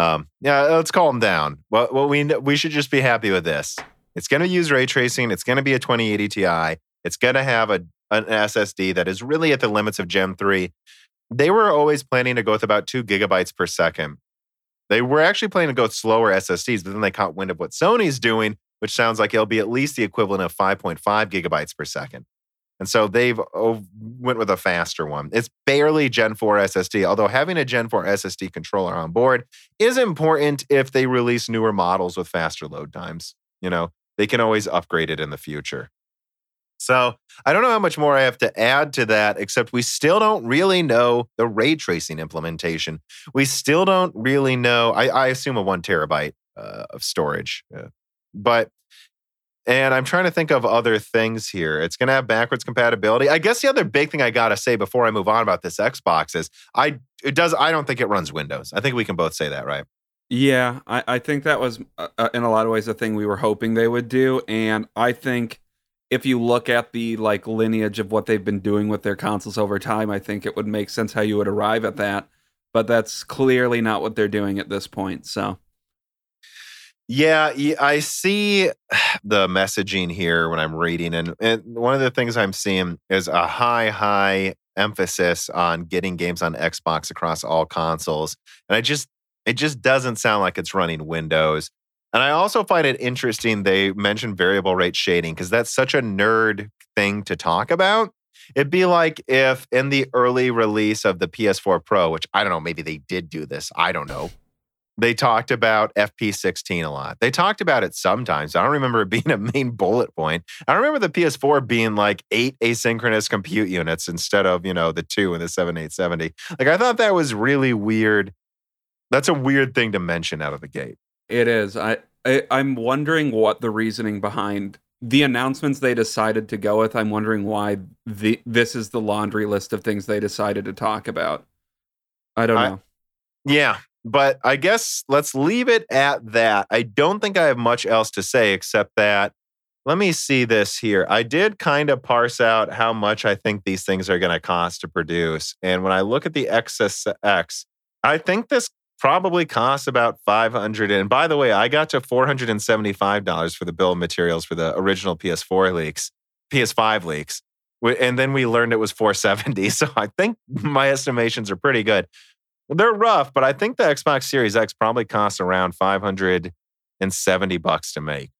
Um, yeah, let's calm down. Well, well, we, we should just be happy with this. It's going to use ray tracing. It's going to be a 2080 Ti. It's going to have a, an SSD that is really at the limits of Gen 3. They were always planning to go with about two gigabytes per second. They were actually planning to go with slower SSDs, but then they caught wind of what Sony's doing, which sounds like it'll be at least the equivalent of 5.5 gigabytes per second. And so they've oh, went with a faster one. It's barely Gen 4 SSD, although having a Gen 4 SSD controller on board is important if they release newer models with faster load times. You know, they can always upgrade it in the future. So I don't know how much more I have to add to that, except we still don't really know the ray tracing implementation. We still don't really know. I, I assume a one terabyte uh, of storage, uh, but and I'm trying to think of other things here. It's going to have backwards compatibility. I guess the other big thing I got to say before I move on about this Xbox is I it does I don't think it runs Windows. I think we can both say that, right?
Yeah, I, I think that was uh, uh, in a lot of ways a thing we were hoping they would do, and I think if you look at the like lineage of what they've been doing with their consoles over time, I think it would make sense how you would arrive at that. But that's clearly not what they're doing at this point. So
Yeah, I see the messaging here when I'm reading, and, and one of the things I'm seeing is a high, high emphasis on getting games on Xbox across all consoles, and I just it just doesn't sound like it's running Windows. And I also find it interesting they mentioned variable rate shading because that's such a nerd thing to talk about. It'd be like if in the early release of the PS4 Pro, which I don't know, maybe they did do this, I don't know they talked about FP16 a lot. They talked about it sometimes. I don't remember it being a main bullet point. I remember the PS4 being like eight asynchronous compute units instead of, you know, the two in the 7870. Like I thought that was really weird. That's a weird thing to mention out of the gate.
it is. I, I I'm wondering what the reasoning behind the announcements they decided to go with. I'm wondering why the this is the laundry list of things they decided to talk about. I don't
I-
know.
Yeah, but I guess let's leave it at that. I don't think I have much else to say except that let me see this here. I did kind of parse out how much I think these things are going to cost to produce. And when I look at the XSX, I think this probably costs about 500 and by the way, I got to $475 for the bill of materials for the original PS4 leaks, PS5 leaks. And then we learned it was 470. So I think my estimations are pretty good. They're rough, but I think the Xbox Series X probably costs around 570 bucks to make.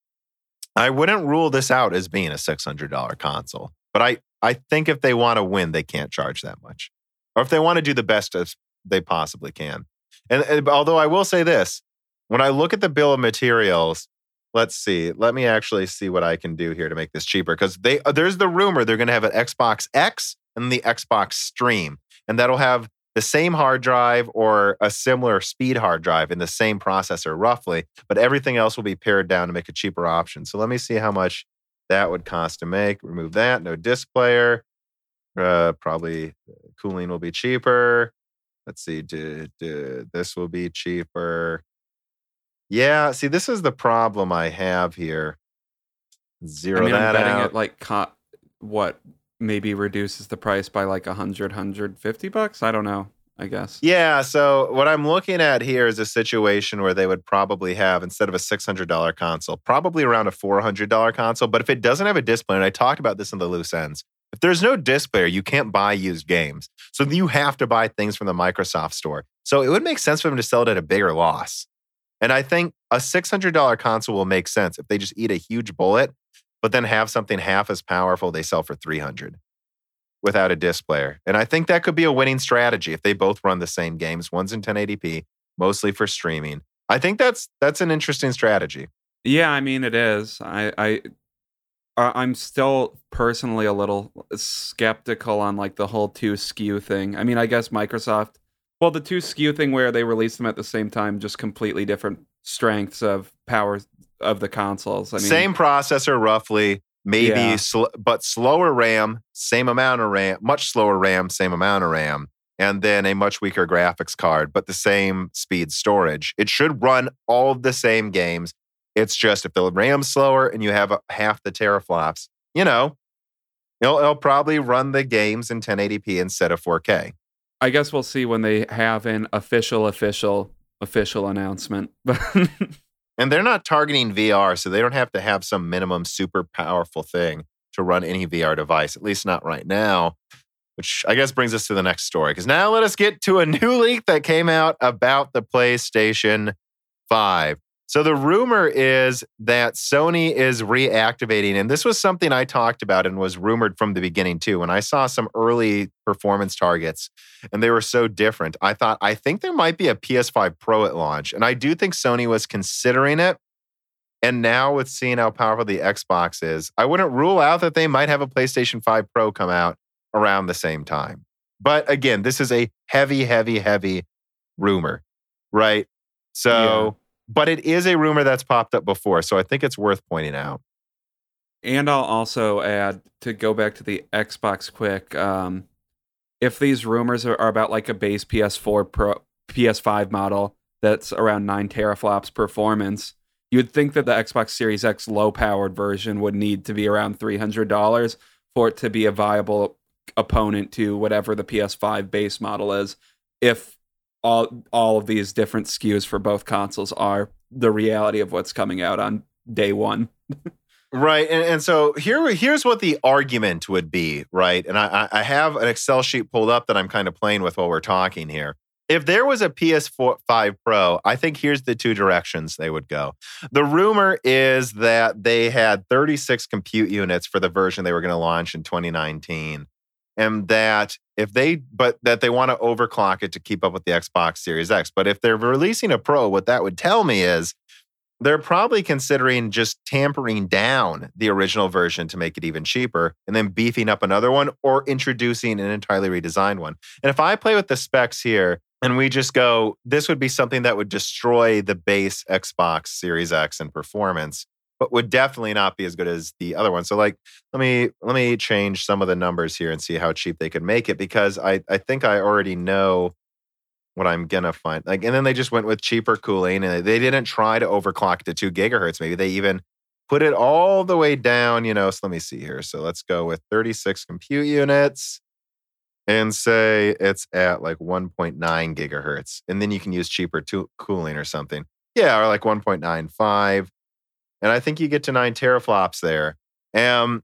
I wouldn't rule this out as being a $600 console, but I, I think if they want to win, they can't charge that much. Or if they want to do the best as they possibly can. And, and although I will say this, when I look at the bill of materials, let's see. Let me actually see what I can do here to make this cheaper because they uh, there's the rumor they're going to have an Xbox X and the Xbox Stream, and that'll have the same hard drive or a similar speed hard drive in the same processor roughly, but everything else will be pared down to make a cheaper option. So let me see how much that would cost to make. Remove that. No disc player. Uh, probably cooling will be cheaper. Let's see. Do, do, this will be cheaper. Yeah. See, this is the problem I have here. Zero
I mean, I'm
that
betting
out.
it like co- what maybe reduces the price by like 100 150 bucks. I don't know. I guess.
Yeah. So what I'm looking at here is a situation where they would probably have instead of a $600 console, probably around a $400 console. But if it doesn't have a display, and I talked about this in the loose ends, if there's no display, you can't buy used games. So you have to buy things from the Microsoft store. So it would make sense for them to sell it at a bigger loss. And I think a $600 console will make sense if they just eat a huge bullet. But then have something half as powerful they sell for 300 without a disc player. And I think that could be a winning strategy if they both run the same games. One's in 1080p, mostly for streaming. I think that's that's an interesting strategy.
Yeah, I mean it is. I I I'm still personally a little skeptical on like the whole two SKU thing. I mean, I guess Microsoft, well, the two SKU thing where they released them at the same time, just completely different strengths of power of the consoles. I mean,
Same processor, roughly, maybe,
Yeah.
sl- but slower RAM, same amount of RAM, much slower RAM, same amount of RAM, and then a much weaker graphics card, but the same speed storage. It should run all of the same games. It's just if the RAM's slower and you have a, half the teraflops, you know, it'll, it'll probably run the games in 1080p instead of 4K.
I guess we'll see when they have an official, official, official announcement.
And they're not targeting VR, so they don't have to have some minimum super powerful thing to run any VR device, at least not right now. Which I guess brings us to the next story. Because now let us get to a new leak that came out about the PlayStation 5. So the rumor is that Sony is reactivating, and this was something I talked about and was rumored from the beginning too. When I saw some early performance targets and they were so different, I thought, I think there might be a PS5 Pro at launch. And I do think Sony was considering it. And now with seeing how powerful the Xbox is, I wouldn't rule out that they might have a PlayStation 5 Pro come out around the same time. But again, this is a heavy, heavy, heavy rumor, right? So, but it is a rumor that's popped up before. So I think it's worth pointing out.
And I'll also add to go back to the Xbox quick. Um, if these rumors are, are about like a base PS4 Pro, PS5 model that's around nine teraflops performance, you'd think that the Xbox Series X low powered version would need to be around $300 for it to be a viable opponent to whatever the PS5 base model is. If all all of these different SKUs for both consoles are the reality of what's coming out on day one.
Right. And, and so here, here's what the argument would be, right? And I, I have an Excel sheet pulled up that I'm kind of playing with while we're talking here. If there was a PS4 5 Pro, I think here's the two directions they would go. The rumor is that they had 36 compute units for the version they were going to launch in 2019. And that if they, but that they want to overclock it to keep up with the Xbox Series X. But if they're releasing a Pro, what that would tell me is they're probably considering just tampering down the original version to make it even cheaper and then beefing up another one or introducing an entirely redesigned one. And if I play with the specs here and we just go, this would be something that would destroy the base Xbox Series X in performance, but would definitely not be as good as the other one. So like let me let me change some of the numbers here and see how cheap they could make it because I I think I already know what I'm gonna find. Like, and then they just went with cheaper cooling, and they didn't try to overclock to two gigahertz. Maybe they even put it all the way down. You know, so let me see here. So let's go with 36 compute units, and say it's at like 1.9 gigahertz, and then you can use cheaper to- cooling or something. Yeah, or like 1.95, and I think you get to nine teraflops there. Um,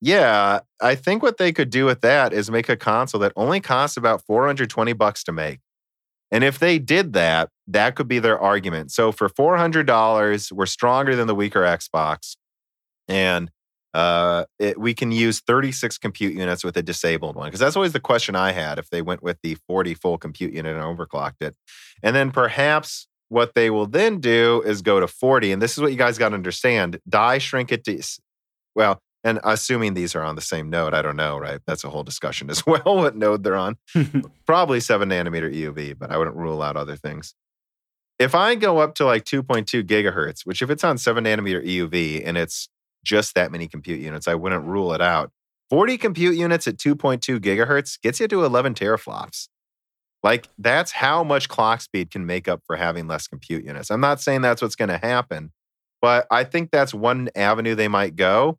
yeah, I think what they could do with that is make a console that only costs about 420 bucks to make. And if they did that, that could be their argument. So for $400, we're stronger than the weaker Xbox. And uh, it, we can use 36 compute units with a disabled one. Because that's always the question I had if they went with the 40 full compute unit and overclocked it. And then perhaps what they will then do is go to 40. And this is what you guys got to understand die shrink it to, well, and assuming these are on the same node, I don't know, right? That's a whole discussion as well, what node they're on probably seven nanometer EUV, but I wouldn't rule out other things. If I go up to like 2.2 gigahertz, which if it's on seven nanometer EUV and it's just that many compute units, I wouldn't rule it out. 40 compute units at 2.2 gigahertz gets you to 11 teraflops. Like that's how much clock speed can make up for having less compute units. I'm not saying that's what's going to happen, but I think that's one avenue they might go.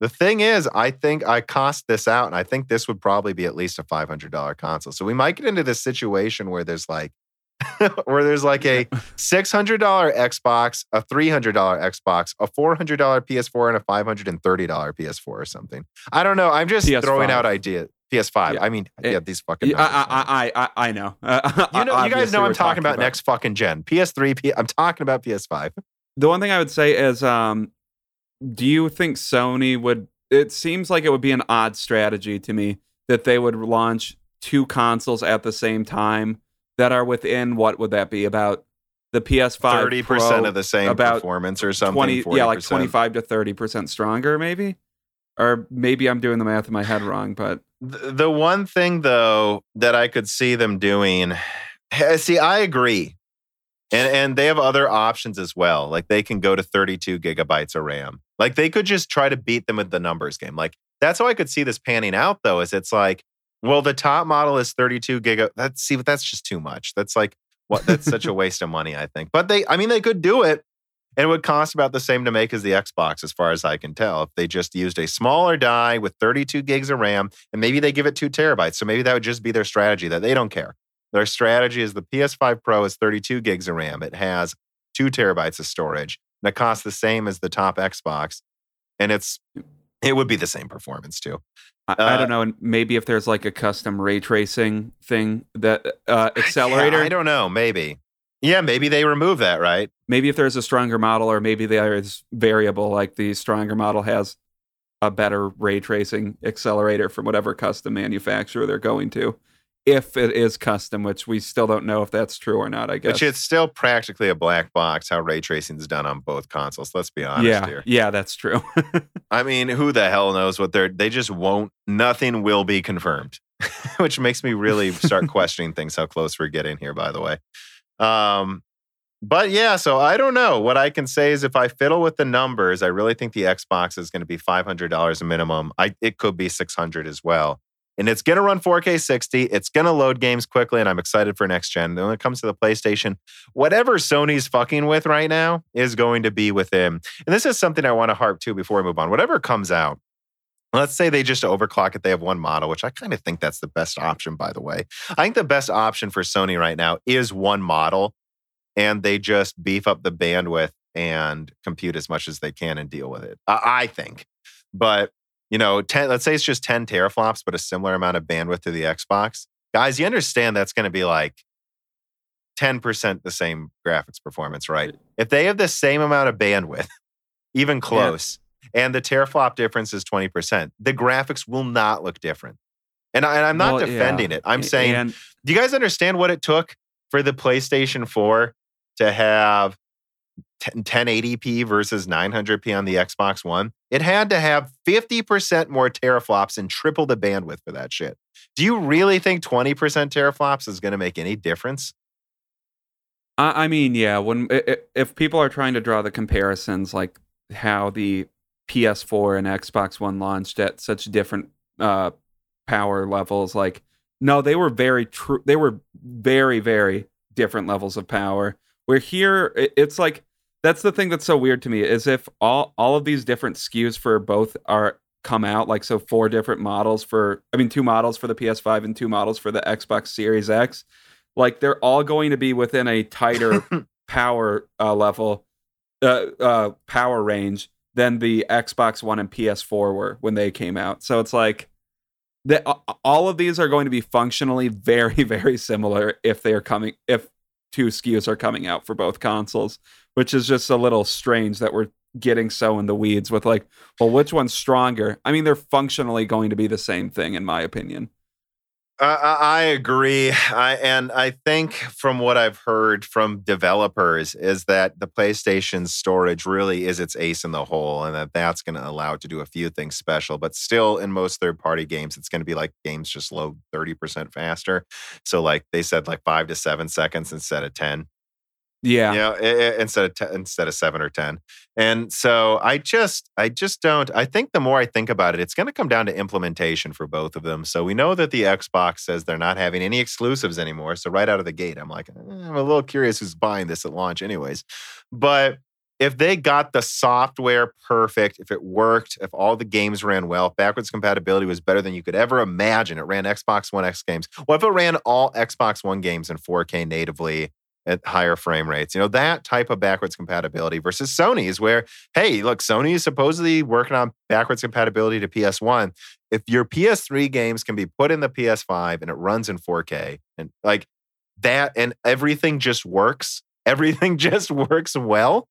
The thing is, I think I cost this out, and I think this would probably be at least a five hundred dollar console. So we might get into this situation where there's like, where there's like a six hundred dollar Xbox, a three hundred dollar Xbox, a four hundred dollar PS4, and a five hundred and thirty dollar PS4 or something. I don't know. I'm just throwing
PS5.
out ideas. PS5.
Yeah.
I mean,
It-
yeah, these fucking. Numbers.
I, I, I, I, I know. Uh,
you know, you guys know I'm
we're
talking about, next fucking gen. PS3. P- I'm talking about PS5.
The one thing I would say is, um, do you think Sony would? It seems like it would be an odd strategy to me that they would launch two consoles at the same time that are within what would that be about the PS5
Thirty percent
Pro
of the same
about
performance or something.
20 yeah like 25 to 30 percent stronger maybe or maybe i'm doing the math in my head wrong but
The one thing though that I could see them doing, eh, see, I agree, and and they have other options as well. Like they can go to 32 gigabytes of RAM. Like they could just try to beat them with the numbers game. Like that's how I could see this panning out though. Is it's like, well, the top model is 32 giga. That's see, but that's just too much. That's like what? That's such a waste of money. I think. But they, I mean, they could do it. And it would cost about the same to make as the Xbox, as far as I can tell, if they just used a smaller die with 32 gigs of RAM and maybe they give it two terabytes. So maybe that would just be their strategy that they don't care. Their strategy is the PS5 Pro is 32 gigs of RAM. It has two terabytes of storage and it costs the same as the top Xbox. And it's, it would be the same performance too.
I, I
Uh,
don't know and maybe if there's like a custom ray tracing thing that uh
Yeah,
accelerator
I don't know. Maybe. Yeah, maybe they remove that, right?
maybe if there's a stronger model or maybe there is variable like the stronger model has a better ray tracing accelerator from whatever custom manufacturer they're going to if it is custom which we still don't know if that's true or not i guess
Which it's still practically a black box how ray tracing is done on both consoles. Let's be honest
yeah
here.
yeah that's true
I mean, who the hell knows what they're they just won't nothing will be confirmed. Which makes me really start questioning things how close we're getting here, by the way. Um but yeah, so I don't know. What I can say is if I fiddle with the numbers, I really think the Xbox is going to be $500 a minimum. I it could be 600 as well. And it's going to run 4K 60. It's going to load games quickly and I'm excited for next gen. Then when it comes to the PlayStation, whatever Sony's fucking with right now is going to be with them. And this is something I want to harp to before we move on. Whatever comes out, let's say they just overclock it, they have one model, which I kind of think that's the best option, by the way. I think the best option for Sony right now is one model, and they just beef up the bandwidth and compute as much as they can and deal with it. I, think. But, you know, 10, let's say it's just 10 teraflops, but a similar amount of bandwidth to the Xbox. Guys, you understand that's going to be like 10% the same graphics performance, right? If they have the same amount of bandwidth, even close, and the teraflop difference is 20%, the graphics will not look different. And, I, and I'm not
Well,
defending
yeah.
it. I'm saying,
and
do you guys understand what it took for the PlayStation 4 to have 10, 1080p versus 900p on the Xbox One? It had to have 50% more teraflops and triple the bandwidth for that shit. Do you really think 20% teraflops is going to make any difference?
I, I mean, yeah. When if people are trying to draw the comparisons, like how the PS4 and Xbox One launched at such different uh, power levels, like no, they were very true. They were very, very different levels of power. Where here, it's like that's the thing that's so weird to me is if all all of these different SKUs for both are come out like so four different models for I mean two models for the PS5 and two models for the Xbox Series X like they're all going to be within a tighter power uh, level uh, uh, power range than the Xbox One and PS4 were when they came out. So it's like all of these are going to be functionally very very similar if they are coming if two SKUs are coming out for both consoles, which is just a little strange that we're getting so in the weeds with like, well, which one's stronger? I mean, they're functionally going to be the same thing in my opinion.
I, I agree. I, and I think from what I've heard from developers is that the PlayStation storage really is its ace in the hole and that that's going to allow it to do a few things special. But still, in most third party games, it's going to be like games just load 30% faster. So, like they said, like five to seven seconds instead of 10
Yeah.
you know, instead of te- instead of seven or ten. And so I just I just don't. I think the more I think about it, it's going to come down to implementation for both of them. So we know that the Xbox says they're not having any exclusives anymore. So right out of the gate, I'm like, eh, I'm a little curious who's buying this at launch, anyways. But if they got the software perfect, if it worked, if all the games ran well, backwards compatibility was better than you could ever imagine, it ran Xbox One X games. What if it ran all Xbox One games in 4K natively at higher frame rates? You know, that type of backwards compatibility versus Sony's, where, hey, look, Sony is supposedly working on backwards compatibility to PS1. If your PS3 games can be put in the PS5 and it runs in 4K and like that, and everything just works, everything just works well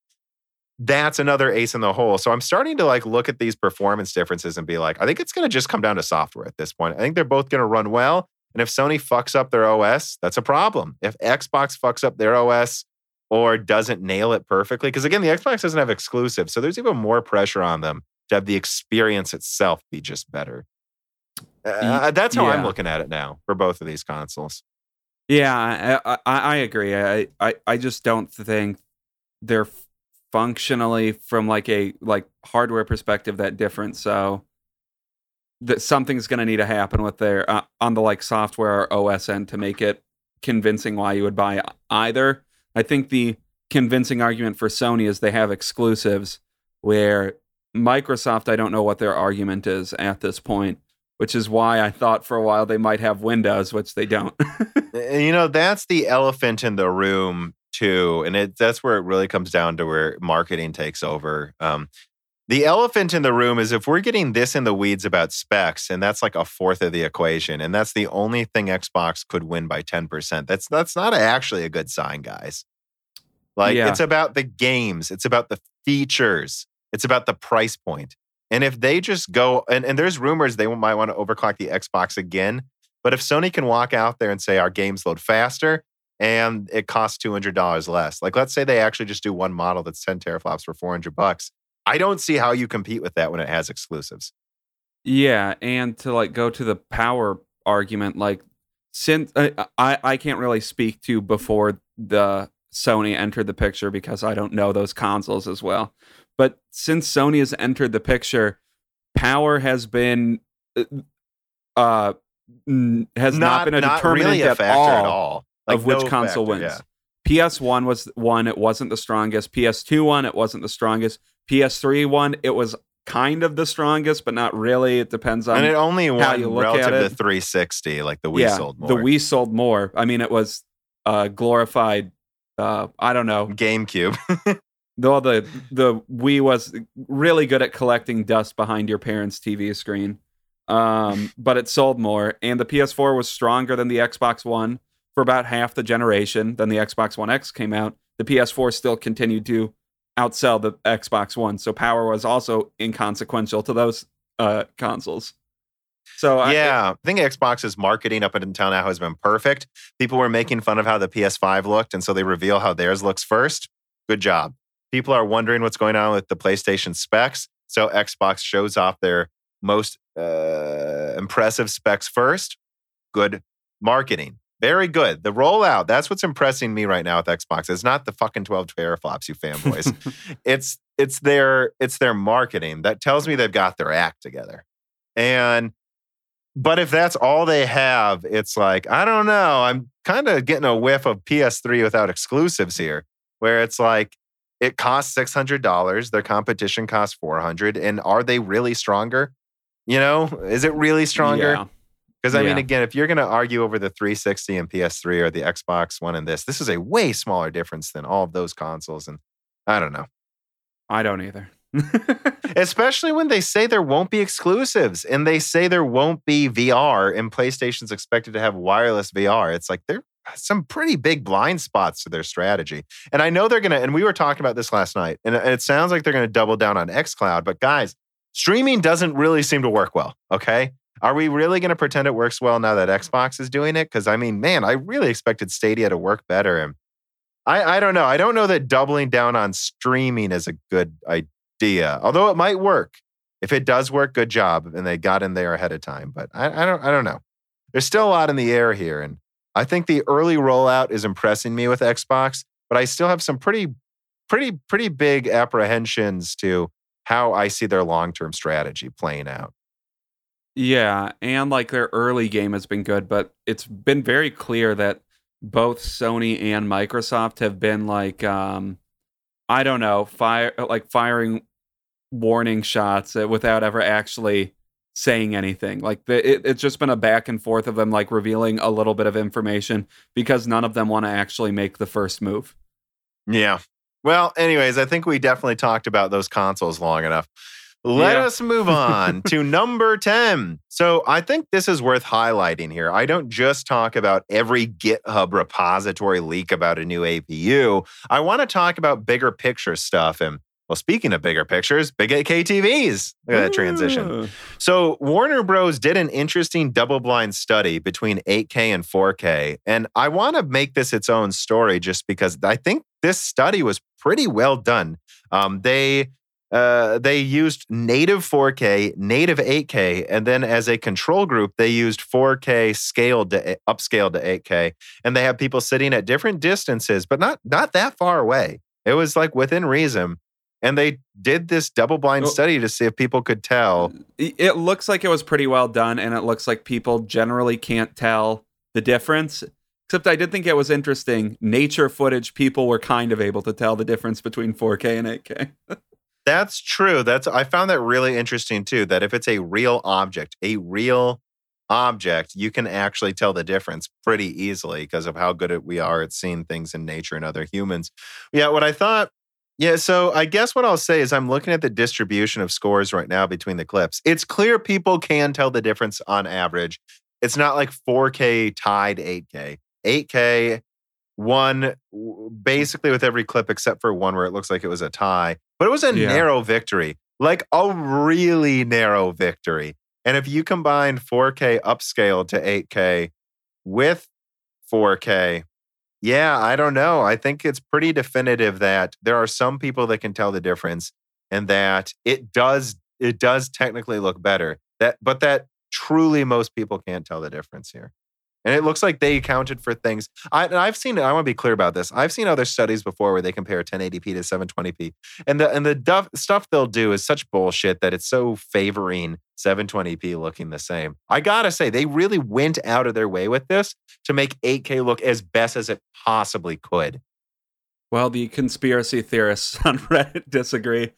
that's another ace in the hole. So I'm starting to like look at these performance differences and be like, I think it's going to just come down to software at this point. I think they're both going to run well. And if Sony fucks up their OS, that's a problem. If Xbox fucks up their OS or doesn't nail it perfectly, because again, the Xbox doesn't have exclusives. So there's even more pressure on them to have the experience itself be just better. Uh, that's how yeah. I'm looking at it now for both of these consoles.
Yeah, I, I, I agree. I, I, I just don't think they're functionally from like a like hardware perspective that different. So that something's going to need to happen with their uh, on the like software or OS end to make it convincing why you would buy either. I think the convincing argument for Sony is they have exclusives where Microsoft I don't know what their argument is at this point, which is why I thought for a while they might have Windows, which they don't.
you know, that's the elephant in the room too, and it that's where it really comes down to where marketing takes over. Um, the elephant in the room is if we're getting this in the weeds about specs, and that's like a fourth of the equation, and that's the only thing Xbox could win by 10%. That's that's not actually a good sign, guys. Like yeah. it's about the games, it's about the features, it's about the price point. And if they just go and, and there's rumors they might want to overclock the Xbox again. But if Sony can walk out there and say our games load faster and it costs $200 less, like let's say they actually just do one model that's 10 teraflops for 400 bucks I don't see how you compete with that when it has exclusives.
Yeah, and to like go to the power argument, like since uh, I I can't really speak to before the Sony entered the picture because I don't know those consoles as well. But since Sony has entered the picture, power has been uh, uh has not, not been a not determinant really a at, all at, all like of which no console factor, wins. Yeah. PS1 was one, it wasn't the strongest. PS2 one, it wasn't the strongest. PS3 one, it was kind of the strongest, but not really. It depends on
and it only won relative to 360. Like the Wii yeah, sold more.
The Wii sold more. I mean, it was uh, glorified. Uh, I don't know
GameCube.
Though the the Wii was really good at collecting dust behind your parents' TV screen, um, but it sold more, and the PS4 was stronger than the Xbox One for about half the generation. Then the Xbox One X came out. The PS4 still continued to outsell the Xbox One. So power was also inconsequential to those uh, consoles. So
yeah, I, I think Xbox's marketing up until now has been perfect. People were making fun of how the PS5 looked, and so they reveal how theirs looks first. Good job. People are wondering what's going on with the PlayStation specs, so Xbox shows off their most uh, impressive specs first. Good marketing. Very good. The rollout, that's what's impressing me right now with Xbox. It's not the fucking 12 teraflops, you fanboys. it's it's their it's their marketing that tells me they've got their act together. And but if that's all they have, it's like, I don't know. I'm kind of getting a whiff of PS3 without exclusives here, where it's like it costs $600, their competition costs 400 and are they really stronger? You know, is it really stronger? Yeah. Because I yeah. mean, again, if you're going to argue over the 360 and PS3 or the Xbox One and this, this is a way smaller difference than all of those consoles. And I don't know.
I don't either.
Especially when they say there won't be exclusives and they say there won't be VR and PlayStation's expected to have wireless VR. It's like there are some pretty big blind spots to their strategy. And I know they're going to, and we were talking about this last night, and it sounds like they're going to double down on xCloud. But guys, streaming doesn't really seem to work well. Okay. Are we really going to pretend it works well now that Xbox is doing it? Because I mean, man, I really expected Stadia to work better. And I, I don't know. I don't know that doubling down on streaming is a good idea, although it might work. If it does work, good job. And they got in there ahead of time. But I, I don't I don't know. There's still a lot in the air here. And I think the early rollout is impressing me with Xbox, but I still have some pretty, pretty, pretty big apprehensions to how I see their long-term strategy playing out.
Yeah, and like their early game has been good, but it's been very clear that both Sony and Microsoft have been like um I don't know, fire like firing warning shots uh, without ever actually saying anything. Like the, it, it's just been a back and forth of them like revealing a little bit of information because none of them want to actually make the first move.
Yeah. Well, anyways, I think we definitely talked about those consoles long enough. Let yeah. us move on to number 10. So I think this is worth highlighting here. I don't just talk about every GitHub repository leak about a new APU. I want to talk about bigger picture stuff. And Well, speaking of bigger pictures, big 8K TVs. Look at that transition. So, Warner Bros. did an interesting double blind study between 8K and 4K. And I want to make this its own story just because I think this study was pretty well done. Um, they uh, they used native 4K, native 8K, and then as a control group, they used 4K scaled to upscaled to 8K, and they have people sitting at different distances, but not not that far away. It was like within reason, and they did this double blind study to see if people could tell.
It it looks like it was pretty well done, and it looks like people generally can't tell the difference. Except I did think it was interesting. Nature footage, people were kind of able to tell the difference between 4K and 8K.
That's true. That's I found that really interesting too. That if it's a real object, a real object, you can actually tell the difference pretty easily because of how good we are at seeing things in nature and other humans. Yeah, what I thought. Yeah, so I guess what I'll say is I'm looking at the distribution of scores right now between the clips. It's clear people can tell the difference on average. It's not like 4K tied 8K. 8K won w- basically with every clip except for one where it looks like it was a tie, but it was a
Yeah.
narrow victory, like a really narrow victory. And if you combine 4K upscale to 8K with 4K, yeah, I don't know. I think it's pretty definitive that there are some people that can tell the difference and that it does it does technically look better. That but that truly most people can't tell the difference here. And it looks like they accounted for things. I, and I've seen. I want to be clear about this. I've seen other studies before where they compare 1080p to 720p, and the and the duff, stuff they'll do is such bullshit that it's so favoring 720p looking the same. I gotta say, they really went out of their way with this to make 8K look as best as it possibly could.
Well, the conspiracy theorists on Reddit disagree.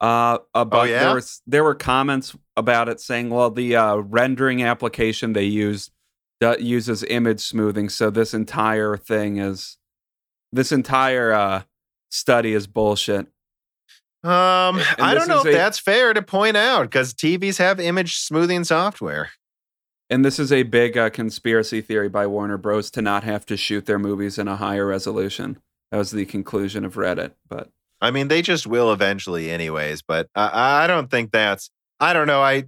Uh, about
yeah?
there was there were comments about it saying, well, the uh, rendering application they used uses image smoothing, so this entire thing is this entire uh, study is bullshit.
Um,
And
I don't know if
a-
that's fair to point out because TVs have image smoothing software.
And this is a big uh, conspiracy theory by Warner Bros. to not have to shoot their movies in a higher resolution. That was the conclusion of Reddit. But
I mean, they just will eventually, anyways. But I, I don't think that's. I don't know. I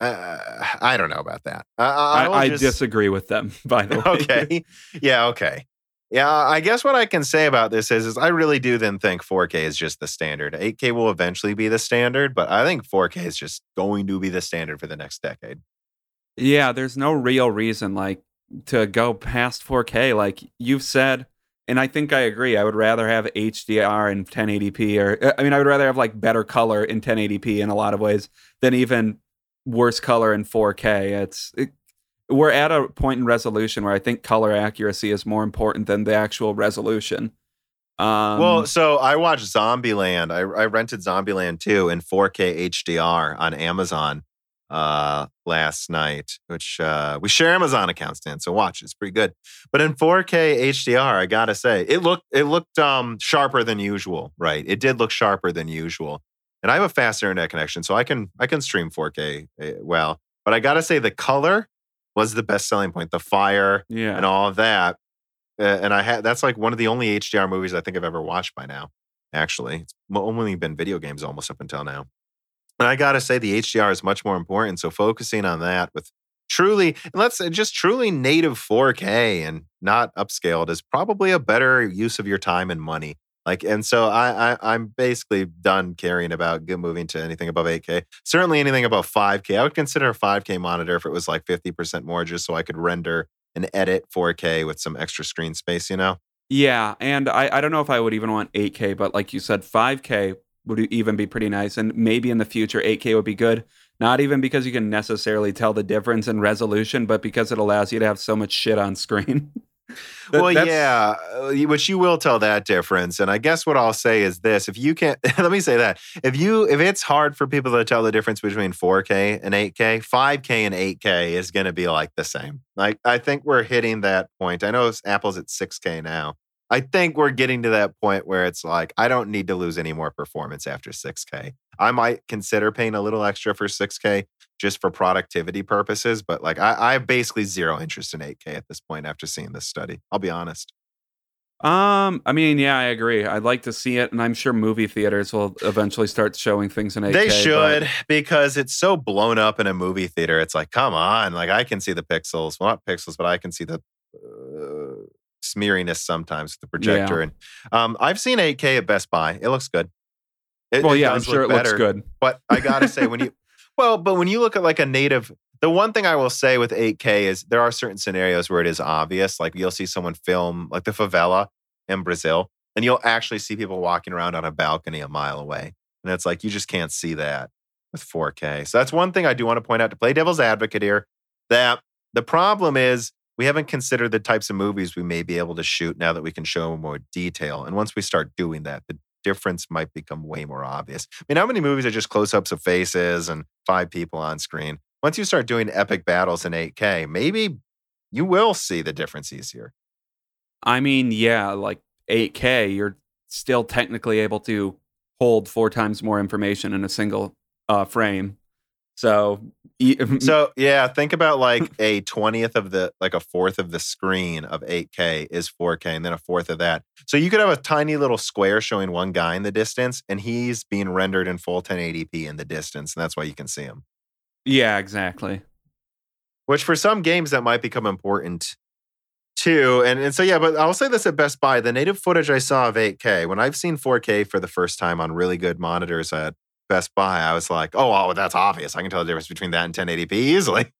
uh, I don't know about that. I, I,
I,
just-
disagree with them, by the way.
okay. Yeah. Okay. Yeah. I guess what I can say about this is, is I really do then think 4K is just the standard. 8K will eventually be the standard, but I think 4K is just going to be the standard for the next decade.
Yeah, there's no real reason like to go past 4K. Like you've said, and I think I agree. I would rather have HDR in 1080p, or I mean, I would rather have like better color in 1080p in a lot of ways than even worse color in 4K. It's it, we're at a point in resolution where I think color accuracy is more important than the actual resolution. Um,
well, so I watched Zombieland. I, I rented Zombieland 2 in 4K HDR on Amazon uh last night, which uh we share Amazon accounts, Dan. So watch, it's pretty good. But in 4K HDR, I gotta say, it looked it looked um sharper than usual, right? It did look sharper than usual. And I have a fast internet connection, so I can I can stream 4K uh, well. But I gotta say, the color was the best selling point. The fire
yeah,
and all of that. Uh, and I had that's like one of the only HDR movies I think I've ever watched by now. Actually, it's only been video games almost up until now. And I gotta say, the HDR is much more important. So focusing on that with truly, and let's say just truly native 4K and not upscaled is probably a better use of your time and money. Like, and so I, I I'm basically done caring about moving to anything above 8K. Certainly anything above 5K. I would consider a 5K monitor if it was like 50% more, just so I could render and edit 4K with some extra screen space. You know?
Yeah, and I, I don't know if I would even want 8K, but like you said, 5K would even be pretty nice. And maybe in the future, 8K would be good. Not even because you can necessarily tell the difference in resolution, but because it allows you to have so much shit on screen. That-
well, yeah, uh, y- which you will tell that difference. And I guess what I'll say is this: if you can't, let me say that if you if it's hard for people to tell the difference between 4K and 8K, 5K and 8K is going to be like the same. Like I think we're hitting that point. I know Apple's at 6K now. I think we're getting to that point where it's like I don't need to lose any more performance after 6K. I might consider paying a little extra for 6K just for productivity purposes, but like I, I have basically zero interest in 8K at this point after seeing this study. I'll be honest.
Um, I mean, yeah, I agree. I'd like to see it, and I'm sure movie theaters will eventually start showing things in 8K.
They should
but-
because it's so blown up in a movie theater. It's like, come on, like I can see the pixels, well, not pixels, but I can see the uh, smeariness sometimes with the projector. And um, I've seen 8K at Best Buy. It looks good. It-
well, yeah, I'm sure it
look
looks good.
But I gotta say, when you well, but when you look at like a native, the one thing I will say with 8K is there are certain scenarios where it is obvious. Like you'll see someone film like the favela in Brazil, and you'll actually see people walking around on a balcony a mile away. And it's like you just can't see that with 4K. So that's one thing I do want to point out to play devil's advocate here. That the problem is we haven't considered the types of movies we may be able to shoot now that we can show more detail. And once we start doing that, the difference might become way more obvious. I mean, how many movies are just close ups of faces and five people on screen? Once you start doing epic battles in 8K, maybe you will see the difference easier.
I mean, yeah, like 8K, you're still technically able to hold four times more information in a single uh, frame. So, Mm,
so yeah, think about like a twentieth of the like a fourth of the screen of 8K is 4K, and then a fourth of that. So you could have a tiny little square showing one guy in the distance, and he's being rendered in full 1080p in the distance, and that's why you can see him.
yeah, exactly.
Which for some games that might become important too. And and so yeah, but I'll say this at Best Buy: the native footage I saw of 8K, when I've seen 4K for the first time on really good monitors at Best Buy, I was like, oh, oh, that's obvious. I can tell the difference between that and 1080p easily.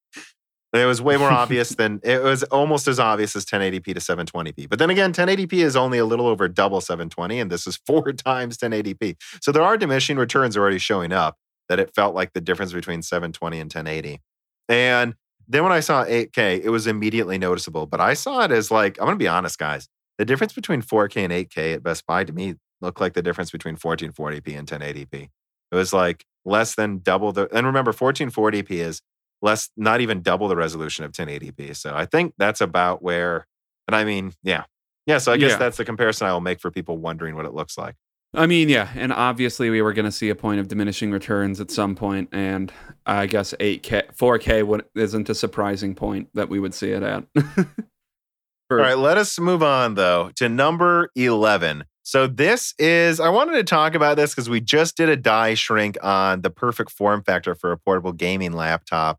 It was way more obvious than it was almost as obvious as 1080p to 720p. But then again, 1080p is only a little over double 720, and this is four times 1080p. So there are diminishing returns already showing up that it felt like the difference between 720 and 1080. And then when I saw 8K, it was immediately noticeable. But I saw it as like, I'm going to be honest, guys. The difference between 4K and 8K at Best Buy to me looked like the difference between 1440p and 1080p. It was like less than double the, and remember, 1440p is less, not even double the resolution of 1080p. So I think that's about where, and I mean, yeah. Yeah. So I guess
Yeah.
that's the comparison I will make for people wondering what it looks like.
I mean, yeah, and obviously we were going to see a point of diminishing returns at some point, and I guess 8K, 4K would, isn't a surprising point that we would see it at. For-
All right, let us move on though to number 11. So this is I wanted to talk about this because we just did a die shrink on the perfect form factor for a portable gaming laptop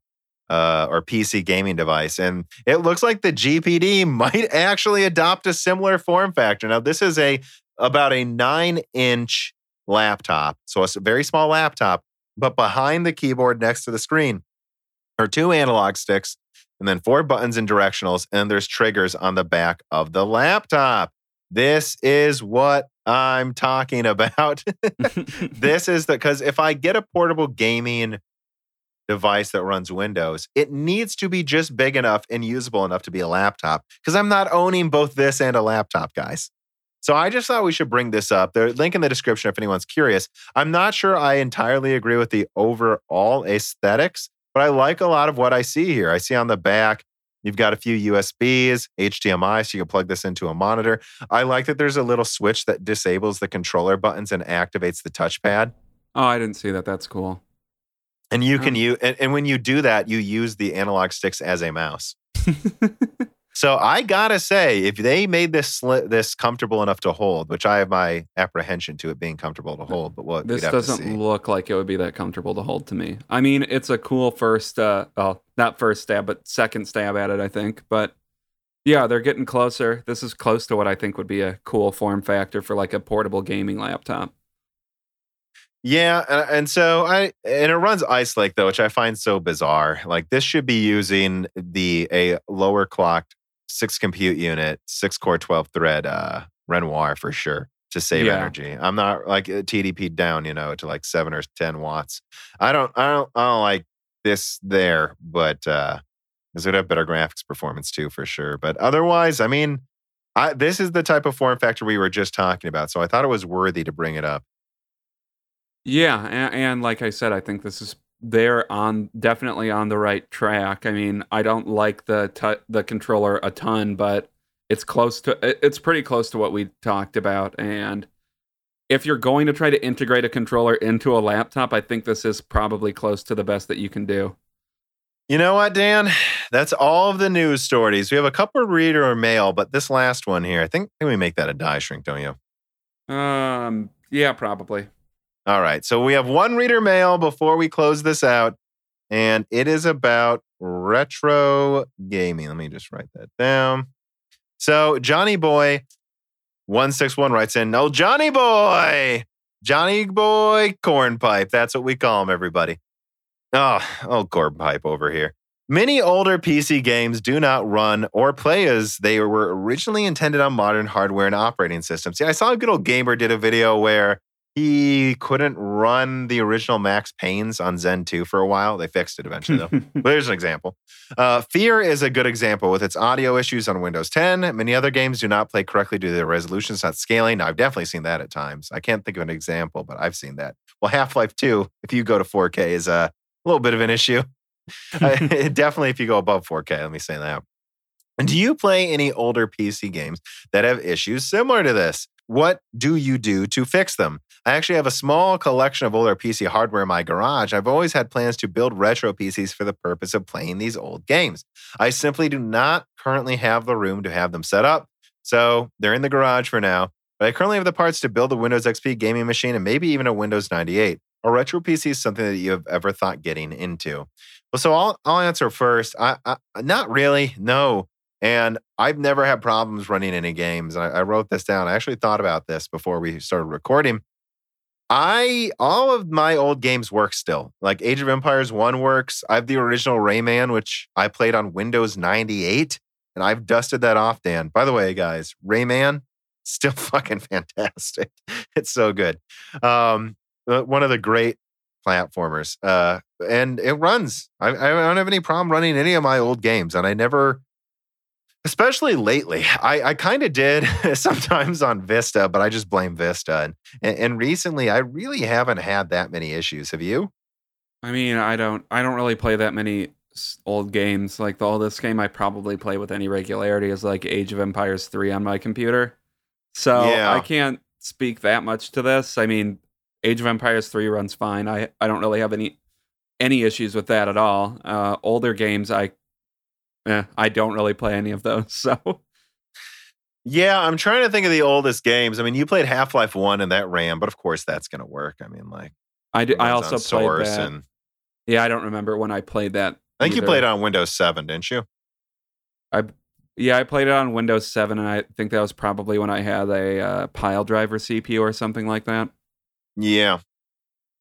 uh, or PC gaming device, and it looks like the GPD might actually adopt a similar form factor. Now this is a about a nine inch laptop, so it's a very small laptop, but behind the keyboard next to the screen are two analog sticks and then four buttons and directionals, and there's triggers on the back of the laptop. This is what I'm talking about. this is the because if I get a portable gaming device that runs Windows, it needs to be just big enough and usable enough to be a laptop because I'm not owning both this and a laptop, guys. So I just thought we should bring this up. The link in the description if anyone's curious. I'm not sure I entirely agree with the overall aesthetics, but I like a lot of what I see here. I see on the back, you've got a few USBs, HDMI, so you can plug this into a monitor. I like that there's a little switch that disables the controller buttons and activates the touchpad.
oh, I didn't see that. That's cool.
And you can
Oh.
use, and, and when you do that, you use the analog sticks as a mouse. So I gotta say, if they made this sli- this comfortable enough to hold, which I have my apprehension to it being comfortable to hold, but what
this doesn't look like it would be that comfortable to hold to me. I mean, it's a cool first, uh, well, not first stab, but second stab at it, I think. But yeah, they're getting closer. This is close to what I think would be a cool form factor for like a portable gaming laptop.
Yeah, and, and so I and it runs Ice Lake though, which I find so bizarre. Like this should be using the a lower clocked six compute unit, six core, twelve thread uh, Renoir for sure to save
Yeah.
energy. I'm not like uh, TDP down, you know, to like seven or ten watts. I don't, I don't, I don't like this there, but uh, this would have better graphics performance too for sure. But otherwise, I mean, I this is the type of form factor we were just talking about, so I thought it was worthy to bring it up.
Yeah, and, and like I said, I think this is they're on definitely on the right track. I mean, I don't like the tu- the controller a ton, but it's close to it's pretty close to what we talked about. And if you're going to try to integrate a controller into a laptop, I think this is probably close to the best that you can do.
You know what, Dan? That's all of the news stories. We have a couple of reader or mail, but this last one here, I think, I think we make that a die shrink, don't you?
Um, yeah, probably.
All right. So we have one reader mail before we close this out, and it is about retro gaming. Let me just write that down. So Johnny Boy 161 writes in, Oh, Johnny Boy, Johnny Boy Cornpipe. That's what we call him, everybody. Ah, oh, oh, Cornpipe over here. Many older PC games do not run or play as they were originally intended on modern hardware and operating systems. Yeah, I saw a good old gamer did a video where he couldn't run the original Max Paynes on Zen 2 for a while. They fixed it eventually, though. but here's an example. Uh, Fear is a good example with its audio issues on Windows 10. Many other games do not play correctly due to their resolutions not scaling. Now, I've definitely seen that at times. I can't think of an example, but I've seen that. Well, Half Life 2, if you go to 4K, is a little bit of an issue. definitely if you go above 4K, let me say that. And do you play any older PC games that have issues similar to this? What do you do to fix them? I actually have a small collection of older PC hardware in my garage. I've always had plans to build retro PCs for the purpose of playing these old games. I simply do not currently have the room to have them set up, so they're in the garage for now. But I currently have the parts to build a Windows XP gaming machine and maybe even a Windows 98. A retro PC is something that you have ever thought getting into. Well, so I'll I'll answer first. I, I not really, no. And I've never had problems running any games. I, I wrote this down. I actually thought about this before we started recording. I all of my old games work still. Like Age of Empires 1 works. I have the original Rayman, which I played on Windows 98, and I've dusted that off, Dan. By the way, guys, Rayman, still fucking fantastic. It's so good. Um, uh, one of the great platformers. Uh, and it runs. I, I don't have any problem running any of my old games, and I never especially lately. I, I kind of did sometimes on Vista, but I just blame Vista. And, and recently, I really haven't had that many issues. Have you?
I mean, I don't. I don't really play that many old games. Like the oldest game I probably play with any regularity is like Age of Empires three on my computer. So yeah. I can't speak that much to this. I mean, Age of Empires three runs fine. I I don't really have any any issues with that at all. Uh, older games, I eh, I don't really play any of those. So,
yeah, I'm trying to think of the oldest games. I mean, you played Half Life One and that ran, but of course that's going to work. I mean, like
I do, I also played that. And, yeah, I don't remember when I played that.
I think either. you played it on Windows Seven, didn't you?
I yeah, I played it on Windows Seven, and I think that was probably when I had a uh, Piledriver CPU or something like that.
Yeah.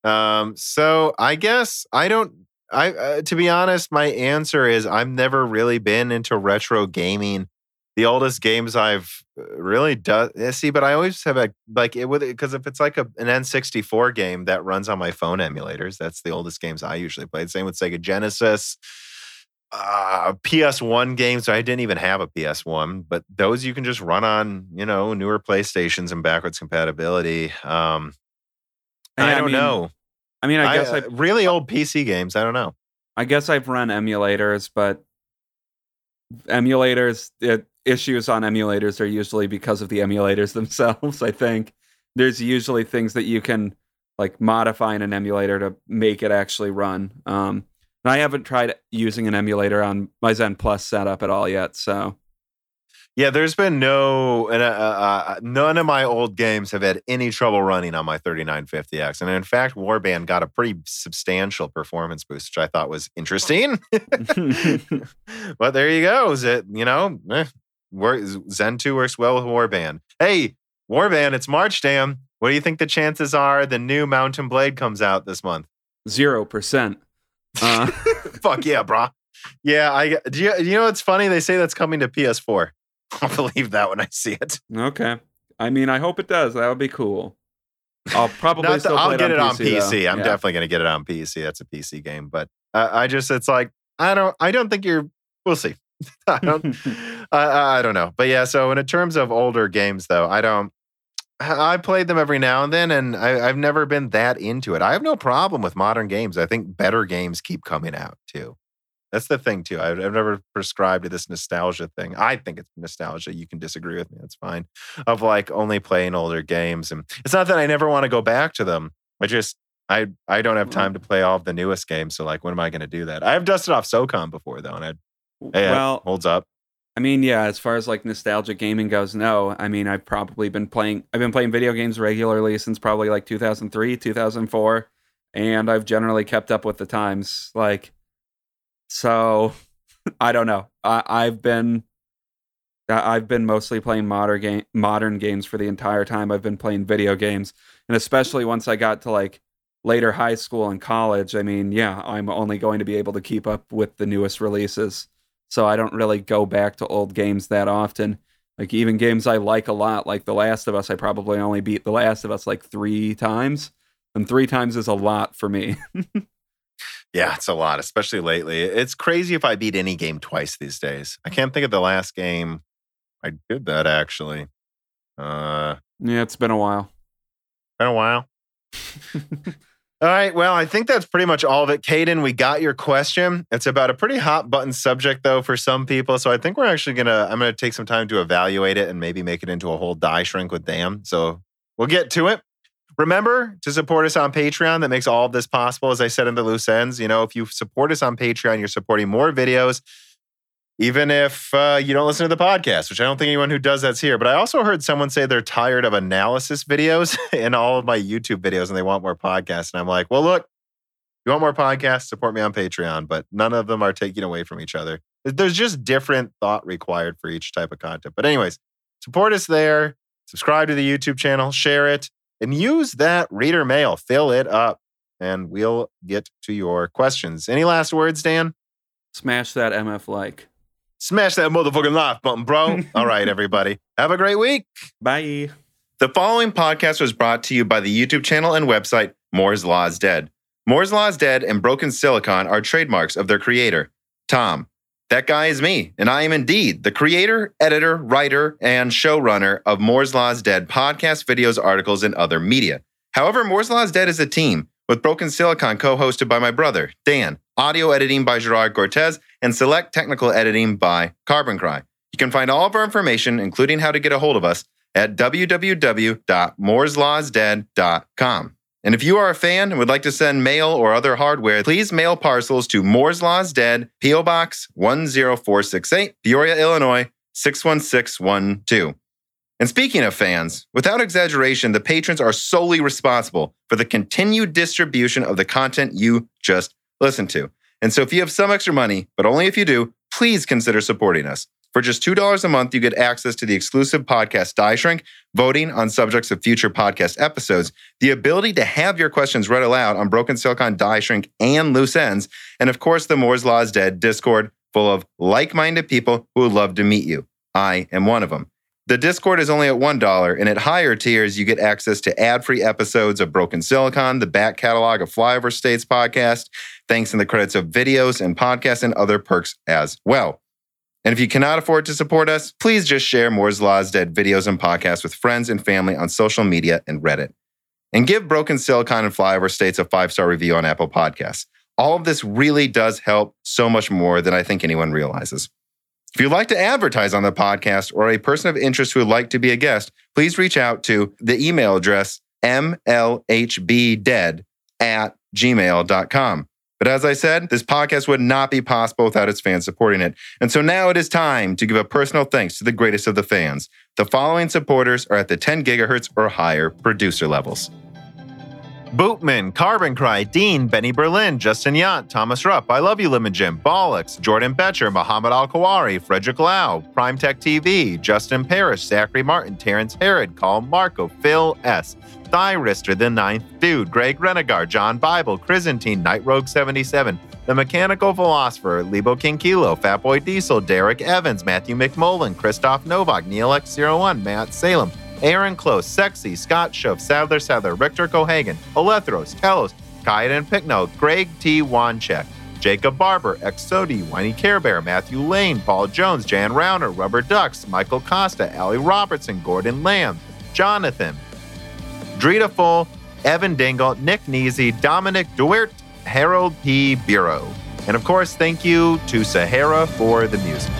Um. So I guess I don't I uh, to be honest, my answer is I've never really been into retro gaming. The oldest games I've uh, really done eh, see, but I always have a like it with because if it's like a, an N64 game that runs on my phone emulators, that's the oldest games I usually played. Same with Sega Genesis, uh, PS1 games. So I didn't even have a PS1, but those you can just run on you know newer PlayStations and backwards compatibility. Um, I, I don't mean, know.
I mean, I, I guess I
uh, really old PC games. I don't know.
I guess I've run emulators, but emulators it, issues on emulators are usually because of the emulators themselves. I think there's usually things that you can like modify in an emulator to make it actually run. Um, and I haven't tried using an emulator on my Zen Plus setup at all yet, so
yeah, there's been no, uh, uh, none of my old games have had any trouble running on my 3950X. And in fact, Warband got a pretty substantial performance boost, which I thought was interesting. but there you go. Is it, you know, eh, Zen 2 works well with Warband. Hey, Warband, it's March, damn. What do you think the chances are the new Mount and Blade comes out this month?
Zero percent.
Uh. Fuck yeah, brah. Yeah, I do you, you know it's funny? They say that's coming to PS4. I'll believe that when I see it.
Okay. I mean, I hope it does. That would be cool. I'll probably still
I'll get
it
on
PC.
PC. I'm definitely going to get it on PC. That's a PC game, but uh, I just it's like I don't I don't think you're. We'll see. I don't. I, I don't know, but yeah. So in terms of older games, though, I don't. I played them every now and then, and I, have never been that into it. I have no problem with modern games. I think better games keep coming out too. That's the thing too. I've, I've never prescribed to this nostalgia thing. I think it's nostalgia. You can disagree with me. That's fine. Of like only playing older games, and it's not that I never want to go back to them. I just I I don't have mm-hmm. time to play all of the newest games. So like, when am I going to do that? I have dusted off SOCOM before though, and I hey,
well,
holds up.
I mean, yeah, as far as like nostalgic gaming goes, no. I mean, I've probably been playing I've been playing video games regularly since probably like 2003, 2004, and I've generally kept up with the times. Like so I don't know. I I've been I've been mostly playing modern game modern games for the entire time I've been playing video games, and especially once I got to like later high school and college. I mean, yeah, I'm only going to be able to keep up with the newest releases so I don't really go back to old games that often. Like even games I like a lot, like The Last of Us, I probably only beat The Last of Us like three times, and three times is a lot for me.
yeah, it's a lot, especially lately. It's crazy if I beat any game twice these days. I can't think of the last game I did that actually. Uh,
yeah, it's been a while.
Been a while. All right. Well, I think that's pretty much all of it. Caden, we got your question. It's about a pretty hot button subject, though, for some people. So I think we're actually going to, I'm going to take some time to evaluate it and maybe make it into a whole die shrink with Dan. So we'll get to it. Remember to support us on Patreon. That makes all of this possible. As I said in the loose ends, you know, if you support us on Patreon, you're supporting more videos even if uh, you don't listen to the podcast, which I don't think anyone who does that's here. But I also heard someone say they're tired of analysis videos in all of my YouTube videos and they want more podcasts. And I'm like, well, look, you want more podcasts, support me on Patreon, but none of them are taking away from each other. There's just different thought required for each type of content. But, anyways, support us there, subscribe to the YouTube channel, share it, and use that reader mail. Fill it up, and we'll get to your questions. Any last words, Dan?
Smash that MF like.
Smash that motherfucking like button, bro. All right, everybody. Have a great week.
Bye.
The following podcast was brought to you by the YouTube channel and website Moore's Law is Dead. Moore's Law is Dead and Broken Silicon are trademarks of their creator, Tom. That guy is me, and I am indeed the creator, editor, writer, and showrunner of Moore's Law is Dead podcast, videos, articles, and other media. However, Moore's Law is Dead is a team with Broken Silicon co hosted by my brother, Dan, audio editing by Gerard Cortez, and select technical editing by Carbon Cry. You can find all of our information, including how to get a hold of us, at www.mooreslawsdead.com. And if you are a fan and would like to send mail or other hardware, please mail parcels to Moore's Laws Dead, P.O. Box 10468, Peoria, Illinois 61612. And speaking of fans, without exaggeration, the patrons are solely responsible for the continued distribution of the content you just listened to. And so if you have some extra money, but only if you do, please consider supporting us. For just $2 a month, you get access to the exclusive podcast Die Shrink, voting on subjects of future podcast episodes, the ability to have your questions read aloud on Broken Silicon Die Shrink and Loose Ends, and of course, the Moore's Law is Dead Discord full of like minded people who would love to meet you. I am one of them. The Discord is only at $1, and at higher tiers, you get access to ad free episodes of Broken Silicon, the back catalog of Flyover States podcast, thanks in the credits of videos and podcasts, and other perks as well. And if you cannot afford to support us, please just share Moore's Law's Dead videos and podcasts with friends and family on social media and Reddit. And give Broken Silicon and Flyover States a five star review on Apple Podcasts. All of this really does help so much more than I think anyone realizes. If you'd like to advertise on the podcast or a person of interest who would like to be a guest, please reach out to the email address mlhbdead at gmail.com. But as I said, this podcast would not be possible without its fans supporting it. And so now it is time to give a personal thanks to the greatest of the fans. The following supporters are at the 10 gigahertz or higher producer levels. Bootman, Carbon Cry, Dean, Benny Berlin, Justin Yant, Thomas Rupp, I Love You Lemon Jim, Bollocks, Jordan Betcher, Muhammad Al Kawari, Frederick Lau, Prime Tech TV, Justin Parrish, Zachary Martin, Terrence Herod, Colin Marco, Phil S., Thyrister, The Ninth Dude, Greg Renegar, John Bible, Chrysantine, Night Rogue 77, The Mechanical Philosopher, Lebo King Kilo, Fatboy Diesel, Derek Evans, Matthew McMullen, Christoph Novak, Neil X01, Matt Salem, Aaron Close, Sexy, Scott Schuff, Sadler Sadler, Richter Cohagen, Olethros, Telos, Kaiden Pickno, Greg T. Wanchek, Jacob Barber, Exodi, Whiny Care Bear, Matthew Lane, Paul Jones, Jan Rauner, Rubber Ducks, Michael Costa, Ali Robertson, Gordon Lamb, Jonathan, Drita Full, Evan Dingle, Nick Neasy, Dominic Duert, Harold P. Bureau. And of course, thank you to Sahara for the music.